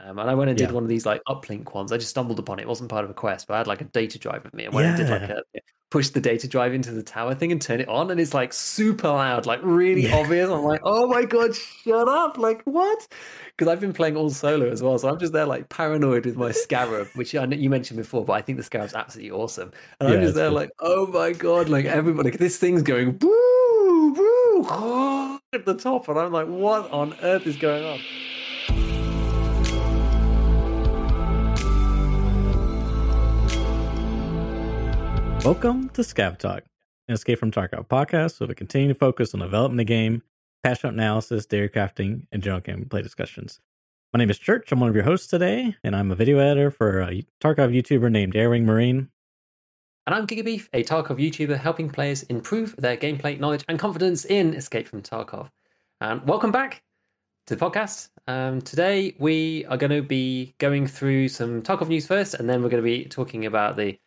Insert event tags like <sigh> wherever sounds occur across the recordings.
Um, and I went and did Yeah. one of these like uplink ones. I just stumbled upon it. It wasn't part of a quest, but I had like a data drive with me. I went and did like a push the data drive into the tower thing and turn it on, and it's like super loud, like really Yeah. obvious. I'm like, oh my god, shut up! Like what? Because I've been playing all solo as well, so I'm just there like paranoid with my scarab, which I know you mentioned before, but I think the scarab's absolutely awesome. And Yeah, I'm just there good. like, oh my god, like everybody, this thing's going woo woo <laughs> at the top, and I'm like, what on earth is going on? Welcome to Scav Talk, an Escape from Tarkov podcast where we continue to focus on developing the game, passionate analysis, theory crafting, and general gameplay discussions. My name is Church. I'm one of your hosts today, and I'm a video editor for a Tarkov YouTuber named Airwing Marine. And I'm Gigabeef, a Tarkov YouTuber helping players improve their gameplay knowledge and confidence in Escape from Tarkov. And welcome back to the podcast. Um, today we are going to be going through some Tarkov news first, and then we're going to be talking about the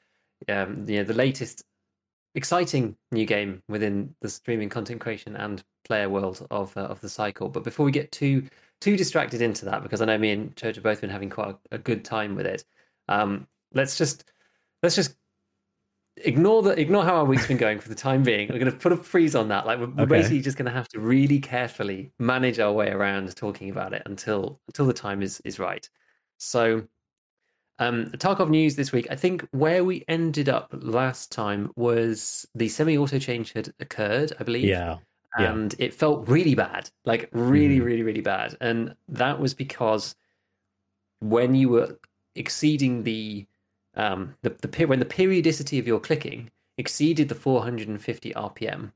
um, you know, the latest exciting new game within the streaming content creation and player world of uh, of the cycle. But before we get too too distracted into that, because I know me and Church have both been having quite a, a good time with it, um, let's just let's just ignore the ignore how our week's been going for the time being. We're going to put a freeze on that. Like we're, we're Okay. basically just going to have to really carefully manage our way around talking about it until until the time is is right. So. Um, Tarkov news this week. I think where we ended up last time was the semi-auto change had occurred, I believe Yeah, yeah. and it felt really bad like really Mhm. really really bad and that was because when you were exceeding the um the, the when the periodicity of your clicking exceeded the 450 rpm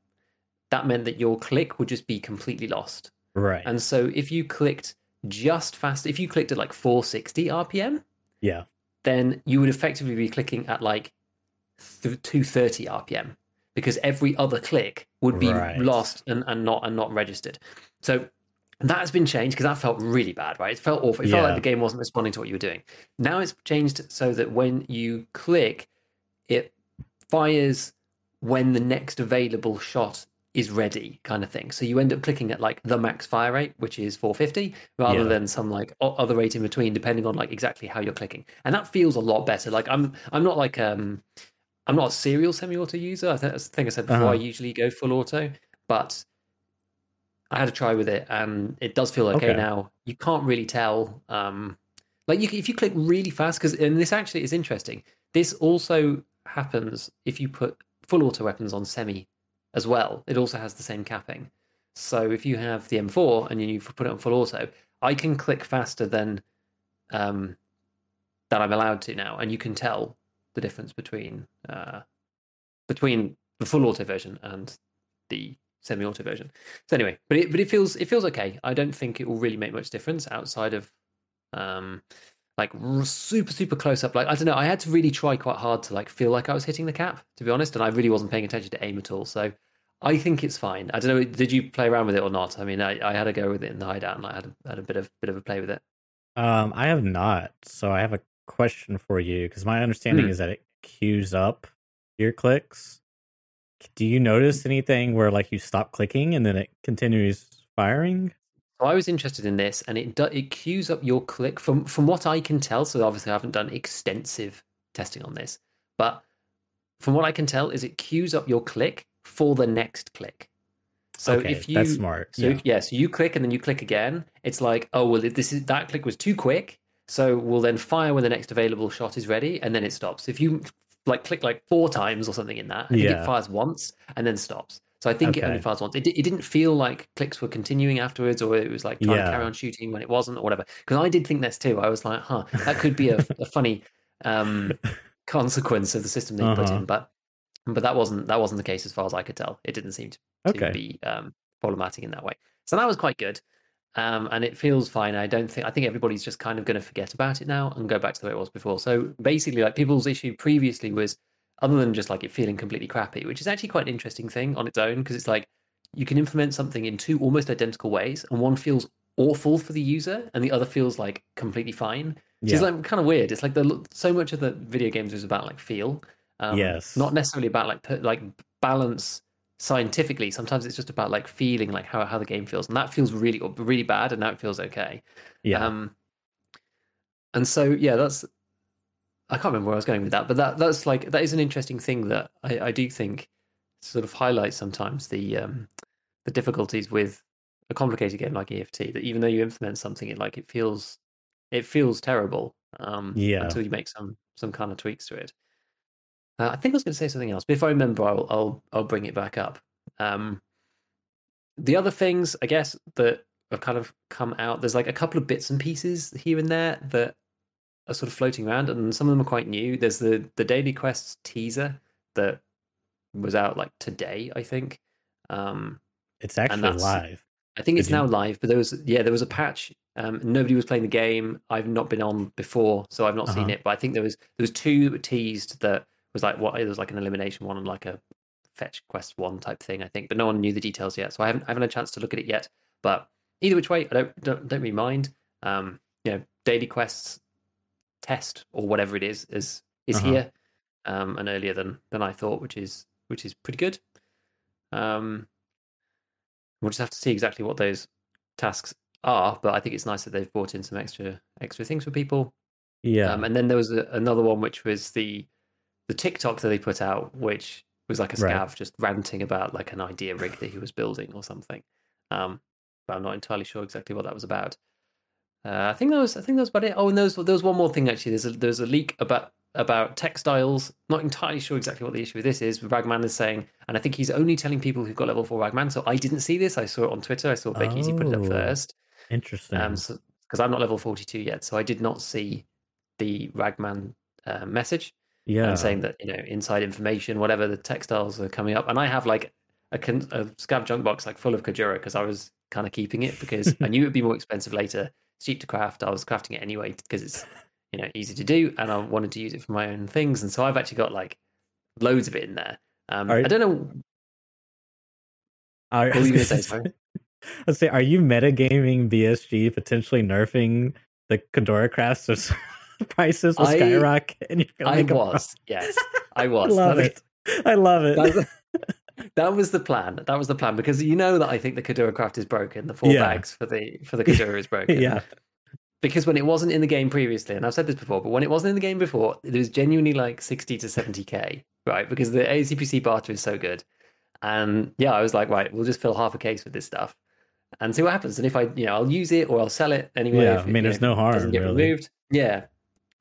that meant that your click would just be completely lost right. and so if you clicked just fast if you clicked at like 460 rpm yeah, then you would effectively be clicking at like th- 230 rpm because every other click would be Right. lost and, and not and not registered. So that has been changed because that felt really bad right? It felt awful. It felt like the game wasn't responding to what you were doing. Now it's changed so that when you click it fires when the next available shot is ready kind of thing so you end up clicking at like the max fire rate which is 450 rather Yeah. than some like other rate in between depending on like exactly how you're clicking and that feels a lot better like i'm i'm not like um i'm not a serial semi-auto user i think that's the thing i said before Uh-huh. i usually go full auto but i had a try with it and it does feel okay, Okay. now you can't really tell um like you, if you click really fast because and this actually is interesting this also happens if you put full auto weapons on semi as well it also has the same capping. So if you have the m4 and you put it on full auto i can click faster than um that i'm allowed to now and you can tell the difference between uh between the full auto version and the semi-auto version. So anyway but it but it feels it feels okay. I don't think it will really make much difference outside of um like super super close up. Like i don't know i had to really try quite hard to like feel like i was hitting the cap to be honest and i really wasn't paying attention to aim at all. So i think it's fine i don't know did you play around with it or not i mean i, I had a go with it in the hideout and i had a, had a bit of bit of a play with it Um, I have not. So I have a question for you because my understanding Hmm. is that it queues up your clicks. Do you notice anything where like you stop clicking and then it continues firing? So I was interested in this, and it do, it queues up your click from from what I can tell. So obviously, I haven't done extensive testing on this, but from what I can tell, is it queues up your click for the next click. So okay, if you that's smart. so yeah. yeah. so you click and then you click again. It's like, oh well, this is that click was too quick, so we'll then fire when the next available shot is ready, and then it stops. If you like click like four times or something in that, I think Yeah. it fires once and then stops. So I think it only fires once. It, it didn't feel like clicks were continuing afterwards, or it was like trying Yeah. to carry on shooting when it wasn't, or whatever. Because I did think this too. I was like, huh, that could be a, a funny um, <laughs> consequence of the system they put Uh-huh. in, but but that wasn't that wasn't the case as far as I could tell. It didn't seem to, to be um, problematic in that way. So that was quite good. Um, and it feels fine. I don't think I think everybody's just kind of going to forget about it now and go back to the way it was before. So basically, like people's issue previously was other than just like it feeling completely crappy, which is actually quite an interesting thing on its own because it's like you can implement something in two almost identical ways, and one feels awful for the user, and the other feels like completely fine. So Yeah. it's like kind of weird. It's like the so much of the video games is about like feel, um, Yes. not necessarily about like like balance scientifically. Sometimes it's just about like feeling like how how the game feels, and that feels really really bad, and now it feels okay. yeah. Um, and so yeah, that's I can't remember where I was going with that, but that that's like that is an interesting thing that I, I do think sort of highlights sometimes the um, the difficulties with a complicated game like EFT. That even though you implement something, it like it feels it feels terrible um, Yeah. until you make some some kind of tweaks to it. Uh, I think I was going to say something else, but if I remember, I'll I'll, I'll bring it back up. Um, the other things, I guess, that have kind of come out. There's like a couple of bits and pieces here and there that are sort of floating around, and some of them are quite new. There's the the Daily Quests teaser that was out like today, I think. Um, It's actually live. I think it's you- now live, but there was yeah, there was a patch. Um, nobody was playing the game. I've not been on before, so I've not seen Uh-huh. it. But I think there was there was two that were teased that was like what there was like an elimination one and like a fetch quest one type thing. I think, but no one knew the details yet, so I haven't I haven't had a chance to look at it yet. But either which way, I don't don't, don't really mind. Um, you know, daily quests test or whatever it is is is Uh-huh. here, um, and earlier than than I thought, which is which is pretty good. Um, we'll just have to see exactly what those tasks are, but I think it's nice that they've brought in some extra extra things for people. Yeah. Um, and then there was a, another one which was the the TikTok that they put out, which was like a Right. just ranting about like an idea rig that he was building or something. Um, but I'm not entirely sure exactly what that was about. Uh, I think that was I think that was about it. Oh, and there was there was one more thing actually. There's a there's a leak about about textiles. Not entirely sure exactly what the issue with this is. Ragman is saying, and I think he's only telling people who've got level four Ragman. So I didn't see this. I saw it on Twitter. I saw Bakeezy put it up Oh. first Interesting. um, because I'm not level 42 yet, so I did not see the Ragman uh, message yeah. and saying that you know inside information, whatever the textiles are coming up, and I have like a, con- a scav junk box like full of Cordura because I was kind of keeping it because I knew it'd be more expensive later. It's cheap to craft. I was crafting it anyway because it's you know easy to do, and I wanted to use it for my own things, and so I've actually got like loads of it in there. Um, Are- I don't know. Are, What were you gonna say, sorry? <laughs> Let's say, are you metagaming BSG potentially nerfing the Cordura crafts so <laughs> prices will I- skyrocket? And you're gonna I make a was yes, I was. <laughs> I was. love That- it. I love it. That, <laughs> that was the plan. That was the plan because you know that I think the Cordura craft is broken. The four Yeah. bags for the for the Cordura is broken. yeah. Because when it wasn't in the game previously, and I've said this before, but when it wasn't in the game before, it was genuinely like sixty to seventy k, right? Because the ACPC barter is so good, and yeah, I was like, right, we'll just fill half a case with this stuff, and see what happens. And if I, you know, I'll use it or I'll sell it anyway. Yeah, if I mean, there's know, no harm, get really. removed. Yeah,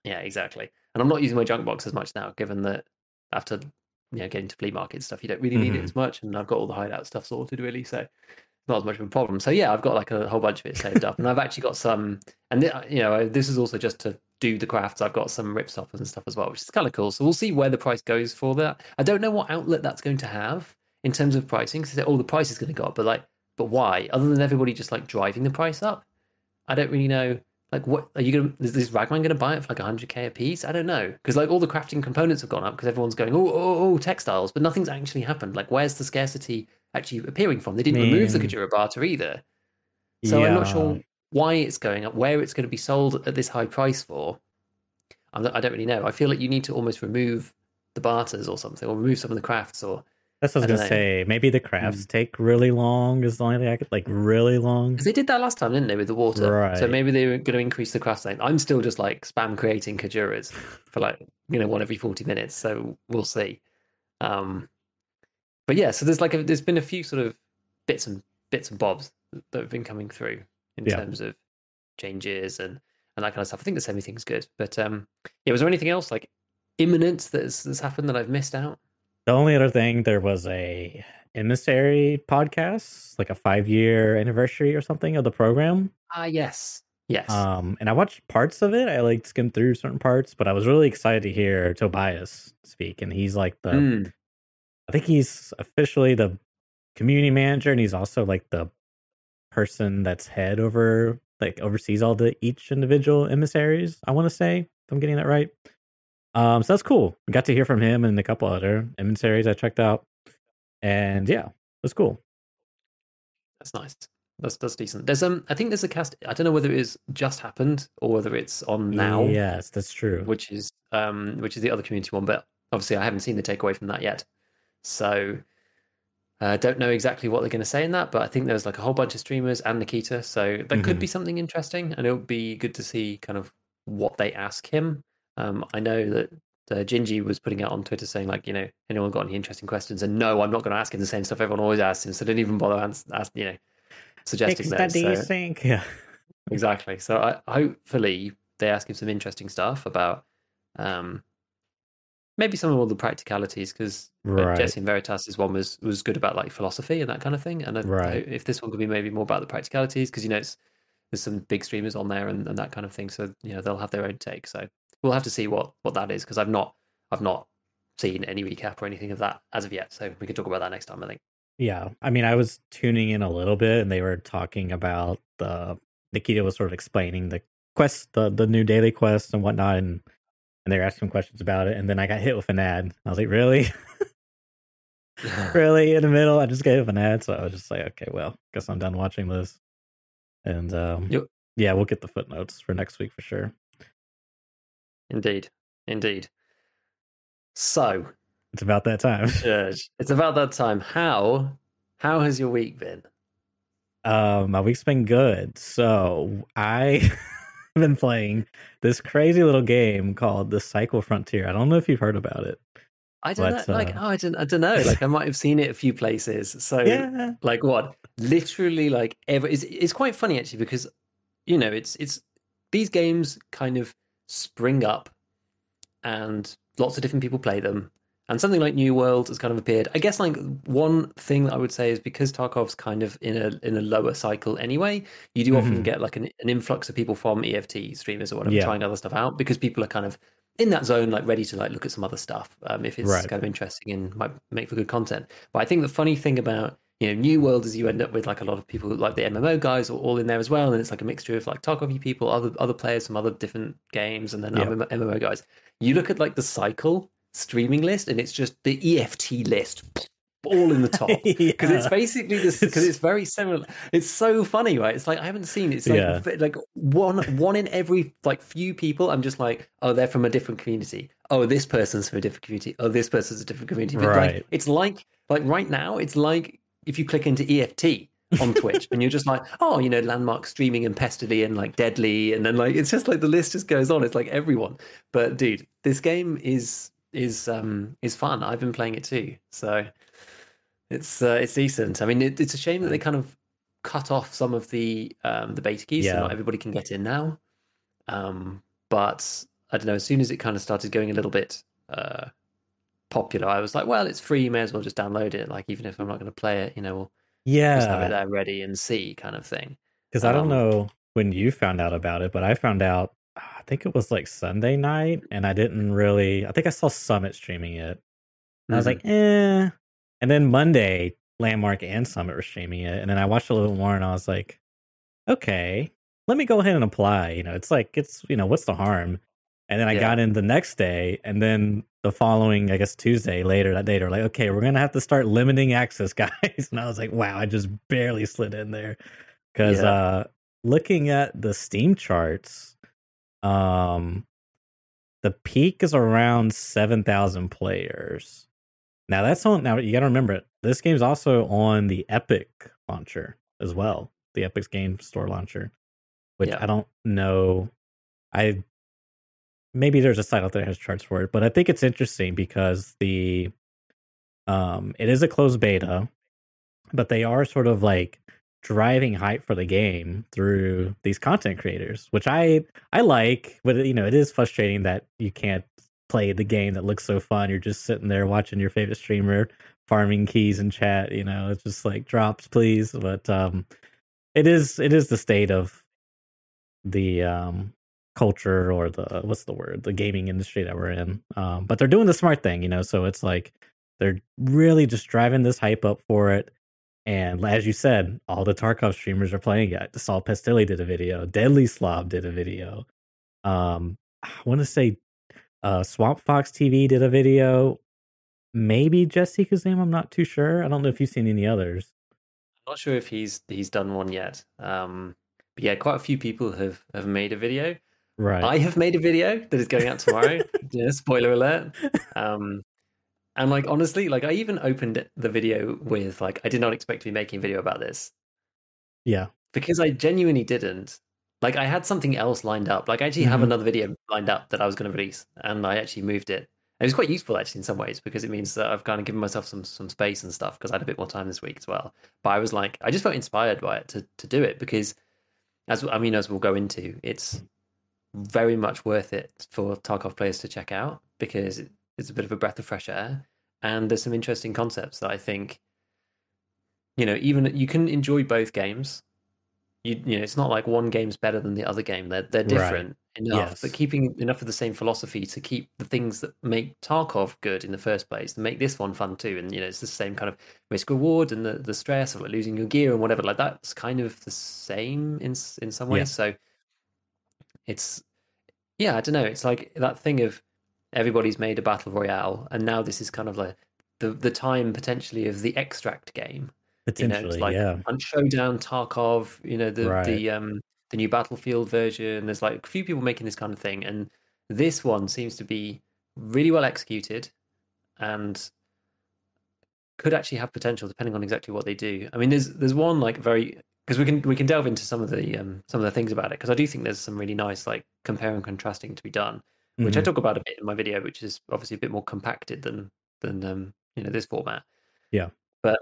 yeah, exactly. And I'm not using my junk box as much now, given that after you know getting to flea market stuff, you don't really need Mhm. it as much, and I've got all the hideout stuff sorted really, so not as much of a problem. So yeah, I've got like a whole bunch of it saved up, and I've actually got some, and th- you know, this is also just to do the crafts. I've got some rip stoppers and stuff as well, which is kind of cool. So we'll see where the price goes for that. I don't know what outlet that's going to have in terms of pricing. So oh, the price is going to go up, but like, but why? Other than everybody just like driving the price up, I don't really know. Like, what are you going to? Is this Ragman going to buy it for like 100k a piece? I don't know because like all the crafting components have gone up because everyone's going oh, oh oh textiles, but nothing's actually happened. Like, where's the scarcity actually appearing from? They didn't remove the Man. Cordura barter either, so I'm not sure why it's going up, where it's going to be sold at this high price for. I don't really know. I feel like you need to almost remove the barters or something, or remove some of the crafts, or That's what I was I gonna say. Maybe the crafts take really long. Is the only thing I could like really long. Because they did that last time, didn't they, with the water? Right. So maybe they were going to increase the craft length. I'm still just like spam creating Corduras for like, you know, one every 40 minutes. So we'll see. Um, but yeah, so there's like, a, there's been a few sort of bits and bits and bobs that have been coming through in Yeah. terms of changes and, and that kind of stuff. I think the everything's good. But um, yeah, was there anything else like imminent that's, that's happened that I've missed out? The only other thing there was a emissary podcast, like a five year anniversary or something of the program. Ah, yes. Yes. Um, and I watched parts of it. I like skimmed through certain parts, but I was really excited to hear Tobias speak. And he's like the, Mm. I think he's officially the community manager, and he's also like the person that's head over, like oversees all the each individual emissaries. I want to say, if I'm getting that right. Um, so that's cool. Got to hear from him and a couple other emissaries I checked out, and yeah, that's cool. That's nice. That's that's decent. There's um, I think there's a cast. I don't know whether it is just happened or whether it's on now, yes, that's true. which is um, which is the other community one. But obviously, I haven't seen the takeaway from that yet, so I uh, don't know exactly what they're going to say in that. But I think there's like a whole bunch of streamers and Nikita, so that could Mhm. be something interesting, and it would be good to see kind of what they ask him. Um, I know that uh, Gingy was putting out on Twitter saying like, you know, anyone got any interesting questions? And no, I'm not going to ask him the same stuff everyone always asks him. So don't even bother ask, ask you know, suggesting that. So, Yeah. exactly. So I, hopefully they ask him some interesting stuff about um, maybe some of all the practicalities because right. Jesse and Veritas' one was was good about like philosophy and that kind of thing. And I, right. I, if this one could be maybe more about the practicalities because you know it's there's some big streamers on there and, and that kind of thing. So you know they'll have their own take. So we'll have to see what what that is because I've not I've not seen any recap or anything of that as of yet. So we can talk about that next time. I think. Yeah, I mean, I was tuning in a little bit, and they were talking about the Nikita was sort of explaining the quest, the the new daily quest and whatnot, and and they were asking questions about it, and then I got hit with an ad. I was like, really, <laughs> <laughs> really in the middle, I just gave an ad, so I was just like, okay, well, guess I'm done watching this, and um, yep. yeah, we'll get the footnotes for next week for sure. Indeed, indeed. So it's about that time. <laughs> It's about that time. How how has your week been? Um, my week's been good. So I <laughs> have been playing this crazy little game called The Cycle Frontier. I don't know if you've heard about it. I don't but, know. Like, uh, oh, I don't, I don't know. Like, I might have seen it a few places. <laughs> So, yeah. like, what? Literally, like, ever. It's, it's quite funny actually because, you know, it's it's these games kind of spring up, and lots of different people play them, and something like New World has kind of appeared. I guess like one thing that I would say is because Tarkov's kind of in a in a lower cycle anyway, you do mm-hmm. often get like an, an, influx of people from EFT streamers or whatever yeah. trying other stuff out because people are kind of in that zone, like ready to like look at some other stuff um, if it's right. kind of interesting and might make for good content. But I think the funny thing about you know New World is you end up with like a lot of people like the MMO guys are all in there as well, and it's like a mixture of like Tarkov people, other other players from other different games, and then yeah. other MMO guys. You look at like the cycle streaming list, and it's just the EFT list all in the <laughs> top because yeah. it's basically this because it's very similar it's so funny right it's like i haven't seen it. it's like yeah. like one one in every like few people i'm just like oh they're from a different community oh this person's from a different community oh this person's a different community but right. like it's like like right now it's like if you click into eft on twitch and you're just like <laughs> oh you know landmark streaming and pestily and like deadly and then like it's just like the list just goes on it's like everyone but dude this game is is um is fun. I've been playing it too, so it's uh, it's decent. I mean, it, it's a shame that they kind of cut off some of the um the beta keys, yeah. so not everybody can get in now. Um, but I don't know. As soon as it kind of started going a little bit uh popular, I was like, well, it's free. You may as well just download it. Like even if I'm not going to play it, you know, we'll yeah, just have it there ready and see kind of thing. Because I don't um, know when you found out about it, but I found out I think it was like Sunday night, and I didn't really. I think I saw Summit streaming it. And mm-hmm. I was like, mm-hmm. eh. And then Monday, Landmark and Summit were streaming it, and then I watched a little more, and I was like, okay, let me go ahead and apply. You know, it's like it's you know, what's the harm? And then I yeah. got in the next day, and then the following, I guess Tuesday later that day, they're like, okay, we're gonna have to start limiting access, <laughs> guys. And I was like, wow, I just barely slid in there because yeah. uh, looking at the Steam charts um, the peak is around seven thousand players. Now that's on. Now you got to remember it. This game's also on the Epic launcher as well, the Epic's game store launcher, which yeah. I don't know. I maybe there's a site out there that has charts for it, but I think it's interesting because the um it is a closed beta, but they are sort of like driving hype for the game through these content creators, which I I like. But you know, it is frustrating that you can't play the game that looks so fun. You're just sitting there watching your favorite streamer farming keys in chat. You know, it's just like drops, please. But um, it is it is the state of the um culture or the what's the word the gaming industry that we're in um but they're doing the smart thing you know so it's like they're really just driving this hype up for it and as you said, all the Tarkov streamers are playing it. The Saul Pestily did a video. Deadly slob did a video. Um, I want to say uh, Swamp Fox TV did a video. Maybe Jesse Kazam. I'm not too sure. I don't know if you've seen any others. I'm not sure if he's he's done one yet. Um, but yeah, quite a few people have have made a video. Right. I have made a video that is going out tomorrow. <laughs> yeah, spoiler alert. Um, and like honestly, like I even opened the video with like I did not expect to be making a video about this. Yeah. Because I genuinely didn't. Like I had something else lined up. Like I actually have Mhm. another video lined up that I was going to release, and I actually moved it. It was quite useful actually in some ways because it means that I've kind of given myself some some space and stuff because I had a bit more time this week as well. But I was like, I just felt inspired by it to to do it because, as I mean, as we'll go into, it's very much worth it for Tarkov players to check out because it's a bit of a breath of fresh air, and there's some interesting concepts that I think, you know, even you can enjoy both games. You you know, it's not like one game's better than the other game. They're they're Right. different enough, Yes. but keeping enough of the same philosophy to keep the things that make Tarkov good in the first place, to make this one fun too. And you know, it's the same kind of risk reward and the, the stress of like losing your gear and whatever. Like that's kind of the same in in some ways. Yeah. So it's yeah, I don't know. It's like that thing of everybody's made a battle royale, and now this is kind of like the the time potentially of the extract game. You know, it's Potentially, like yeah. on Showdown, Tarkov, you know, the Right. the um the new Battlefield version. There's like a few people making this kind of thing, and this one seems to be really well executed and could actually have potential depending on exactly what they do. I mean, there's there's one like very because we can we can delve into some of the um some of the things about it because I do think there's some really nice like compare and contrasting to be done, which I Mhm. talk about a bit in my video, which is obviously a bit more compacted than than um you know this format. Yeah. But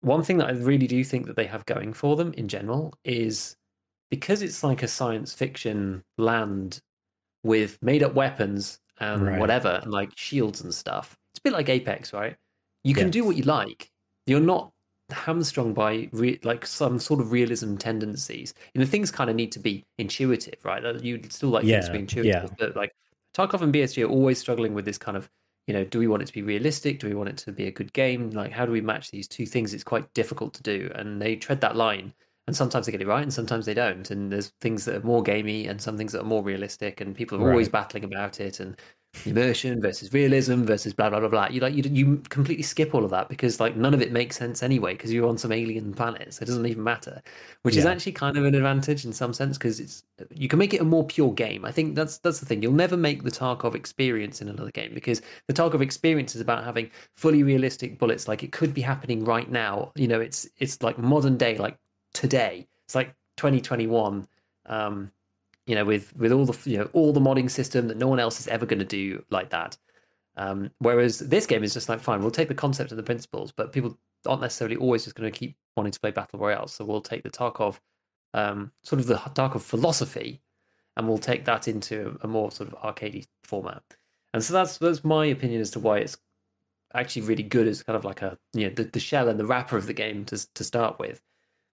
one thing that I really do think that they have going for them in general is because it's like a science fiction land with made up weapons and Right. whatever, and like shields and stuff. It's a bit like Apex, right? You can do what you like. You're not hamstrung by re- like some sort of realism tendencies. You know, things kind of need to be intuitive, right? You'd still like things to be intuitive, yeah. but like Tarkov and BSG are always struggling with this kind of, you know, do we want it to be realistic? Do we want it to be a good game? Like, how do we match these two things? It's quite difficult to do, and they tread that line. And sometimes they get it right, and sometimes they don't. And there's things that are more gamey, and some things that are more realistic, and people are always battling about it. And immersion versus realism versus blah blah blah blah. You like you you completely skip all of that because like none of it makes sense anyway because you're on some alien planet, so it doesn't even matter. Which is actually kind of an advantage in some sense because it's you can make it a more pure game. I think that's that's the thing. You'll never make the Tarkov experience in another game because the Tarkov experience is about having fully realistic bullets. Like it could be happening right now. You know, it's it's like modern day, like today. It's like 2021. Um, you know, with with all the you know all the modding system that no one else is ever going to do like that. Um, whereas this game is just like fine, we'll take the concept and the principles, but people aren't necessarily always just going to keep wanting to play battle royale. So we'll take the Tarkov, um, sort of the Tarkov philosophy, and we'll take that into a more sort of arcadey format. And so that's that's my opinion as to why it's actually really good as kind of like a you know the, the shell and the wrapper of the game to to start with,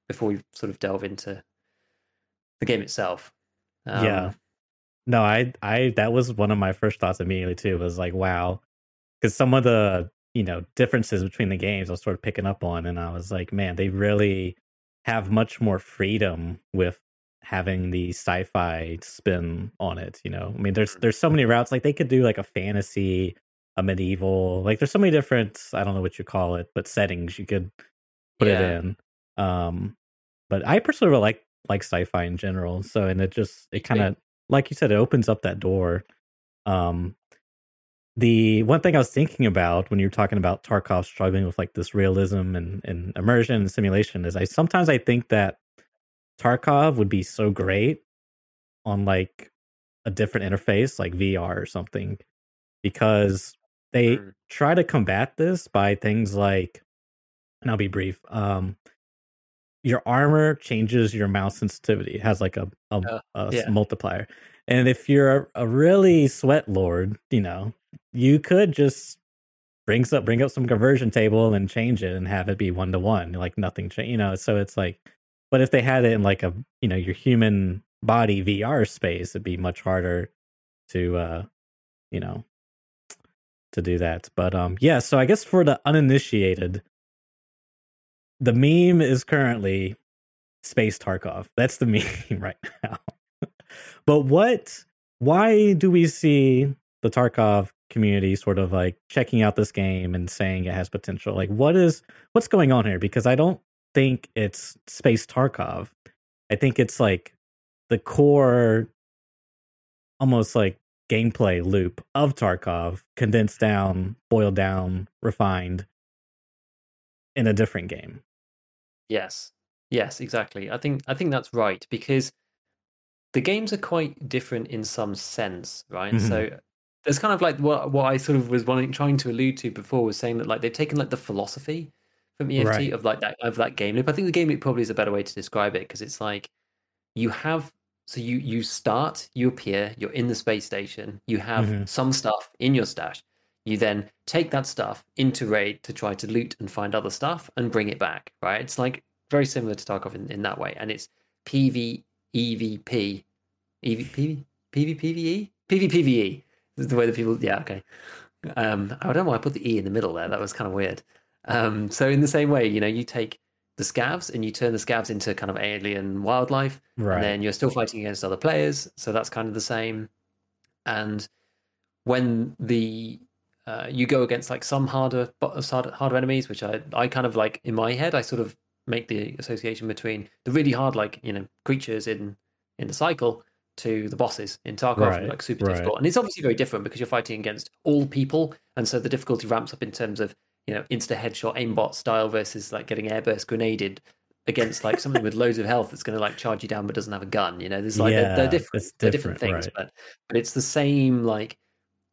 before we sort of delve into the game itself. Um, yeah. No, I I that was one of my first thoughts immediately too. Was like, wow, because some of the you know differences between the games I was sort of picking up on, and I was like, man, they really have much more freedom with having the sci-fi spin on it. You know, I mean, there's there's so many routes. Like they could do like a fantasy, a medieval. Like there's so many different. I don't know what you call it, but settings you could put it in. Um, but I personally really like like sci-fi in general. So and it just it kind of like you said, it opens up that door. Um, the one thing I was thinking about when you were talking about Tarkov struggling with like this realism and, and immersion and simulation is I sometimes I think that Tarkov would be so great on like a different interface like VR or something because they Mm. try to combat this by things like and I'll be brief. Um your armor changes your mouse sensitivity. It has like a a, Uh, a yeah. multiplier. And if you're a, a really sweat lord, you know, you could just bring up bring up some conversion table and change it and have it be one to one, like nothing change. You know, so it's like, but if they had it in like a you know your human body VR space, it'd be much harder to uh you know to do that. But um yeah, so I guess for the uninitiated, the meme is currently Space Tarkov. That's the <laughs> meme right now. but what why do we see the Tarkov community sort of like checking out this game and saying it has potential? Like what is what's going on here? Because I don't think it's Space Tarkov. I think it's like the core almost like gameplay loop of Tarkov condensed down, boiled down, refined in a different game. Yes. Yes, exactly. I think I think that's right because the games are quite different in some sense, right? Mhm. So there's kind of like what what I sort of was wanting trying to allude to before was saying that like they've taken like the philosophy from EFT Right. of like that of that game loop. I think the game loop probably is a better way to describe it because it's like you have so you you start, you appear, you're in the space station, you have Mhm. some stuff in your stash. You then take that stuff into raid to try to loot and find other stuff and bring it back. Right? It's like very similar to Tarkov in, in that way, and it's PV EVP, EV, PV, PVPVE, PVPVE. Is the way that people, yeah, okay. Um, I don't know why I put the E in the middle there. That was kind of weird. Um, so in the same way, you know, you take the scavs and you turn the scavs into kind of alien wildlife, Right. and then you're still fighting against other players. So that's kind of the same. And when the uh, you go against like some harder harder enemies, which I I kind of like in my head, I sort of make the association between the really hard like you know creatures in in the cycle to the bosses in Tarkov, Right, like super right. difficult. And it's obviously very different because you're fighting against all people, and so the difficulty ramps up in terms of you know insta headshot aimbot style versus like getting airburst grenaded against like something with loads of health that's going to like charge you down but doesn't have a gun. You know, there's like they're, they're Yeah, different, they're different different, things, right. but but it's the same like.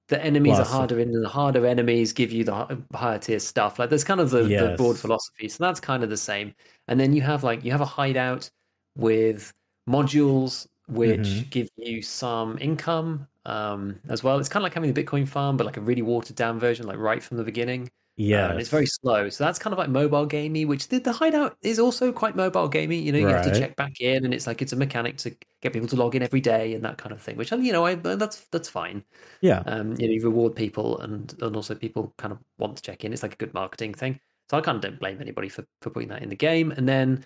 The enemies Plus- are harder, and the harder enemies give you the higher tier stuff. Like there's kind of the, the broad philosophy, so that's kind of the same. And then you have like you have a hideout with modules which Mhm. give you some income um, as well. It's kind of like having a Bitcoin farm, but like a really watered down version, like right from the beginning. Yeah. Uh, and it's very slow. So that's kind of like mobile gamey, which the, the hideout is also quite mobile gamey. You know, you have to check back in, and it's like it's a mechanic to get people to log in every day and that kind of thing. Which you know, I that's that's fine. Yeah. Um, you know, you reward people, and and also people kind of want to check in. It's like a good marketing thing. So I kind of don't blame anybody for for putting that in the game. And then,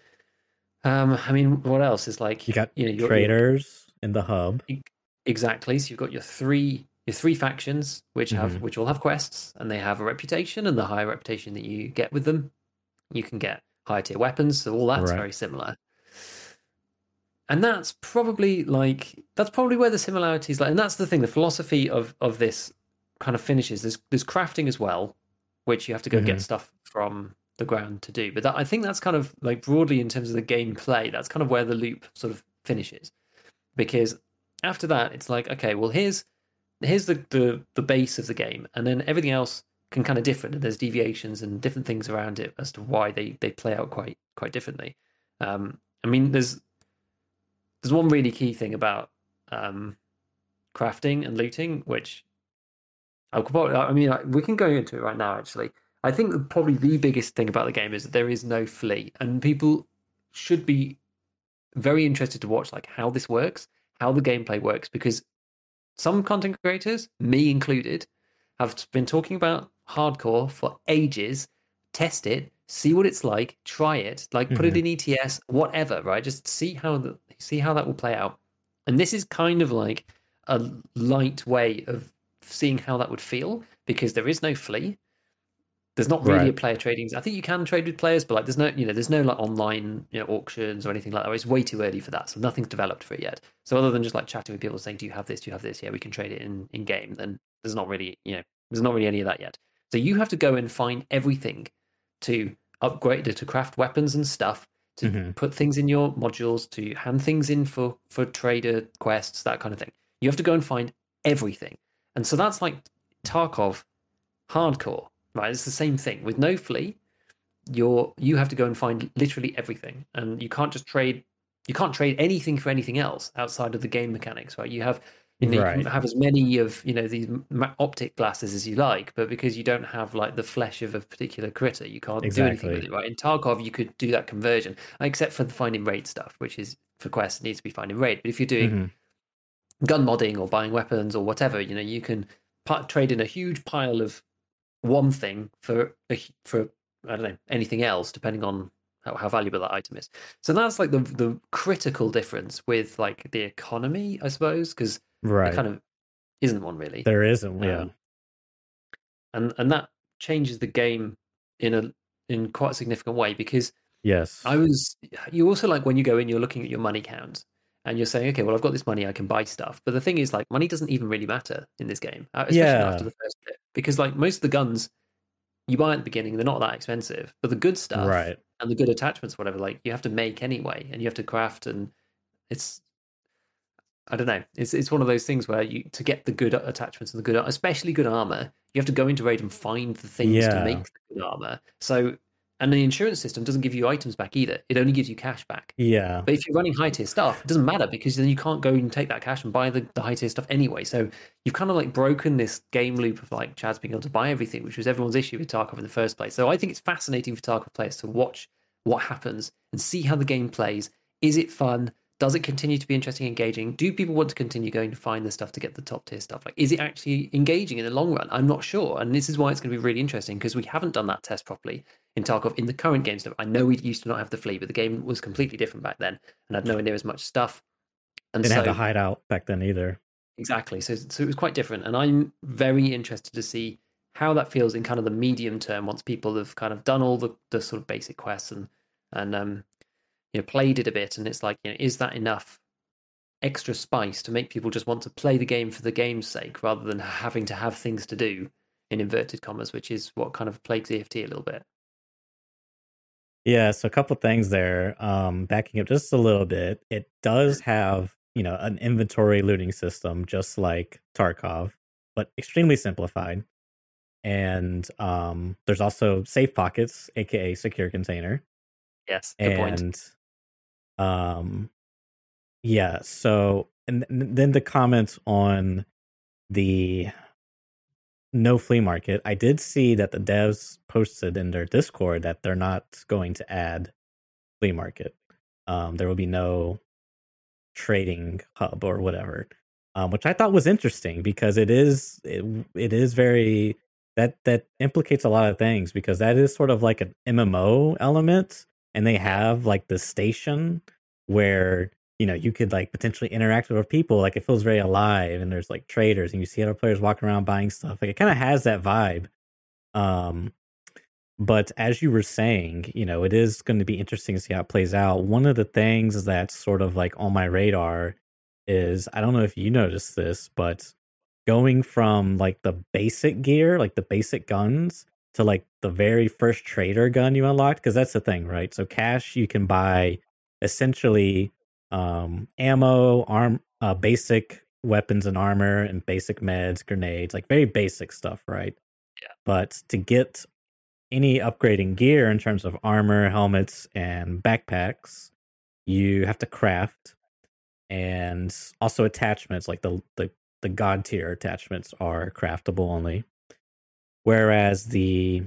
um, I mean, what else is like You got you know traders in the hub. Exactly. So you've got your three your three factions, which have Mhm. which all have quests, and they have a reputation, and the higher reputation that you get with them, you can get higher tier weapons. So all that's Right. very similar. And that's probably like that's probably where the similarities like, and that's the thing. The philosophy of of this kind of finishes. There's there's crafting as well, which you have to go Mhm. get stuff from the ground to do. But that, I think that's kind of like broadly in terms of the gameplay. That's kind of where the loop sort of finishes, because after that it's like okay, well here's here's the the, the base of the game, and then everything else can kind of different, and there's deviations and different things around it as to why they they play out quite quite differently. Um, I mean, there's there's one really key thing about um, crafting and looting, which I could probably, I mean, we can go into it right now. Actually, I think probably the biggest thing about the game is that there is no flea, and people should be very interested to watch like how this works, how the gameplay works, because some content creators, me included, have been talking about hardcore for ages. Test it, see what it's like, try it, like put it mm-hmm. in EFT, whatever, right? Just see how the see how that will play out. And this is kind of like a light way of seeing how that would feel because there is no flea. There's not really a player trading. I think you can trade with players, but like there's no, you know, there's no like online you know, auctions or anything like that. It's way too early for that, so nothing's developed for it yet. So other than just like chatting with people saying, "Do you have this? Do you have this? Yeah, we can trade it in in game." Then there's not really, you know, there's not really any of that yet. So you have to go and find everything to upgrade it to craft weapons and stuff to Mhm. put things in your modules to hand things in for for trader quests that kind of thing you have to go and find everything and so that's like tarkov hardcore right it's the same thing. With no flea you're you have to go and find literally everything and you can't just trade you can't trade anything for anything else outside of the game mechanics right? You have you know you Right. can have as many of you know these optic glasses as you like but because you don't have like the flesh of a particular critter you can't do anything with it right? In tarkov you could do that conversion except for the found in raid stuff which is for quests it needs to be found in raid. But if you're doing Mhm. gun modding or buying weapons or whatever you know you can trade in a huge pile of one thing for for i don't know anything else depending on how, how valuable that item is so that's like the the critical difference with like the economy i suppose because Right. kind of isn't one really there isn't. Yeah. Um, and and that changes the game in a in quite a significant way because yes. I was you also like when you go in, you're looking at your money count and you're saying, okay, well, I've got this money, I can buy stuff. But the thing is, like, money doesn't even really matter in this game, uh, especially Yeah. after the first bit, because like most of the guns you buy at the beginning, they're not that expensive, but the good stuff right. and the good attachments, whatever, like you have to make anyway, and you have to craft, and it's I don't know. It's it's one of those things where you to get the good attachments and the good, especially good armor, you have to go into raid and find the things Yeah. to make the good armor. So, and the insurance system doesn't give you items back either. It only gives you cash back. Yeah. But if you're running high tier stuff, it doesn't matter because then you can't go and take that cash and buy the, the high tier stuff anyway. So you've kind of like broken this game loop of like Chad's being able to buy everything, which was everyone's issue with Tarkov in the first place. So I think it's fascinating for Tarkov players to watch what happens and see how the game plays. Is it fun? Does it continue to be interesting, engaging? Do people want to continue going to find the stuff to get the top tier stuff? Like, is it actually engaging in the long run? I'm not sure, and this is why it's going to be really interesting because we haven't done that test properly in Tarkov in the current game stuff. I know we used to not have the flea, but the game was completely different back then and had nowhere near as much stuff. And Didn't so have the hideout back then either. exactly, so so it was quite different, and I'm very interested to see how that feels in kind of the medium term once people have kind of done all the, the sort of basic quests and and um you know played it a bit, and it's like you know is that enough extra spice to make people just want to play the game for the game's sake rather than having to have things to do in inverted commas, which is what kind of plagues EFT a little bit. Yeah, so a couple things there. Um, backing up just a little bit, it does have, you know, an inventory looting system just like Tarkov, but extremely simplified. And um, there's also safe pockets, aka secure container. Yes, good point. Um yeah so and th- then the comments on the no flea market i did see that the devs posted in their discord that they're not going to add flea market. Um there will be no trading hub or whatever um which i thought was interesting because it is it, it is very that that implicates a lot of things because that is sort of like an mmo element and they have like the station where you know you could like potentially interact with other people like it feels very alive and there's like traders and you see other players walking around buying stuff like it kind of has that vibe um but as you were saying you know it is going to be interesting to see how it plays out. One of the things that's sort of like on my radar is i don't know if you noticed this but going from like the basic gear like the basic guns to like the very first trader gun you unlocked? Because that's the thing right? So cash you can buy essentially um ammo arm uh basic weapons and armor and basic meds grenades like very basic stuff right? Yeah. but to get any upgrading gear in terms of armor helmets and backpacks you have to craft and also attachments like the the, the god tier attachments are craftable only whereas the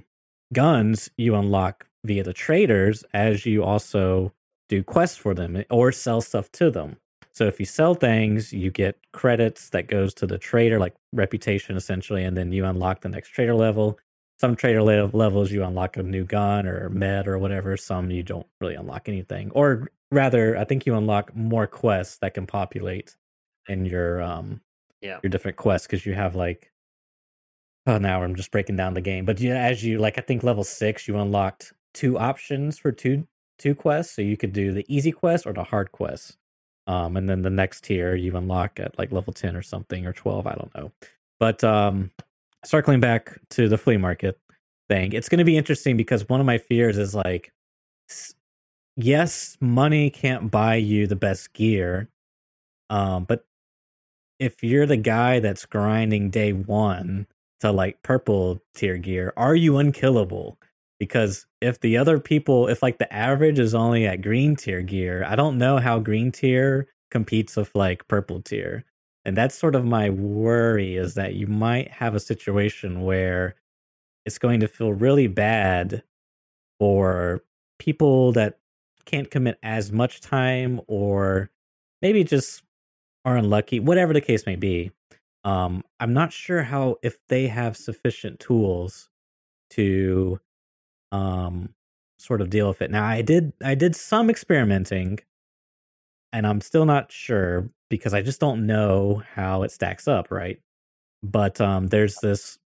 guns you unlock via the traders as you also do quests for them or sell stuff to them. So if you sell things you get credits that goes to the trader like reputation essentially and then you unlock the next trader level. Some trader le- levels you unlock a new gun or med or whatever. Some you don't really unlock anything. Or rather i think you unlock more quests that can populate in your um Yeah. your different quests because you have like oh now i'm just breaking down the game but yeah as you like i think level six you unlocked two options for two two quests so you could do the easy quest or the hard quest um and then the next tier you unlock at like level 10 or something or 12 i don't know but um circling back to the flea market thing it's going to be interesting because one of my fears is like yes money can't buy you the best gear um but if you're the guy that's grinding day one to like purple tier gear are you unkillable? Because if the other people if like the average is only at green tier gear i don't know how green tier competes with like purple tier. And that's sort of my worry is that you might have a situation where it's going to feel really bad for people that can't commit as much time or maybe just are unlucky whatever the case may be um i'm not sure how if they have sufficient tools to um sort of deal with it. Now i did i did some experimenting and i'm still not sure because i just don't know how it stacks up right? But um there's this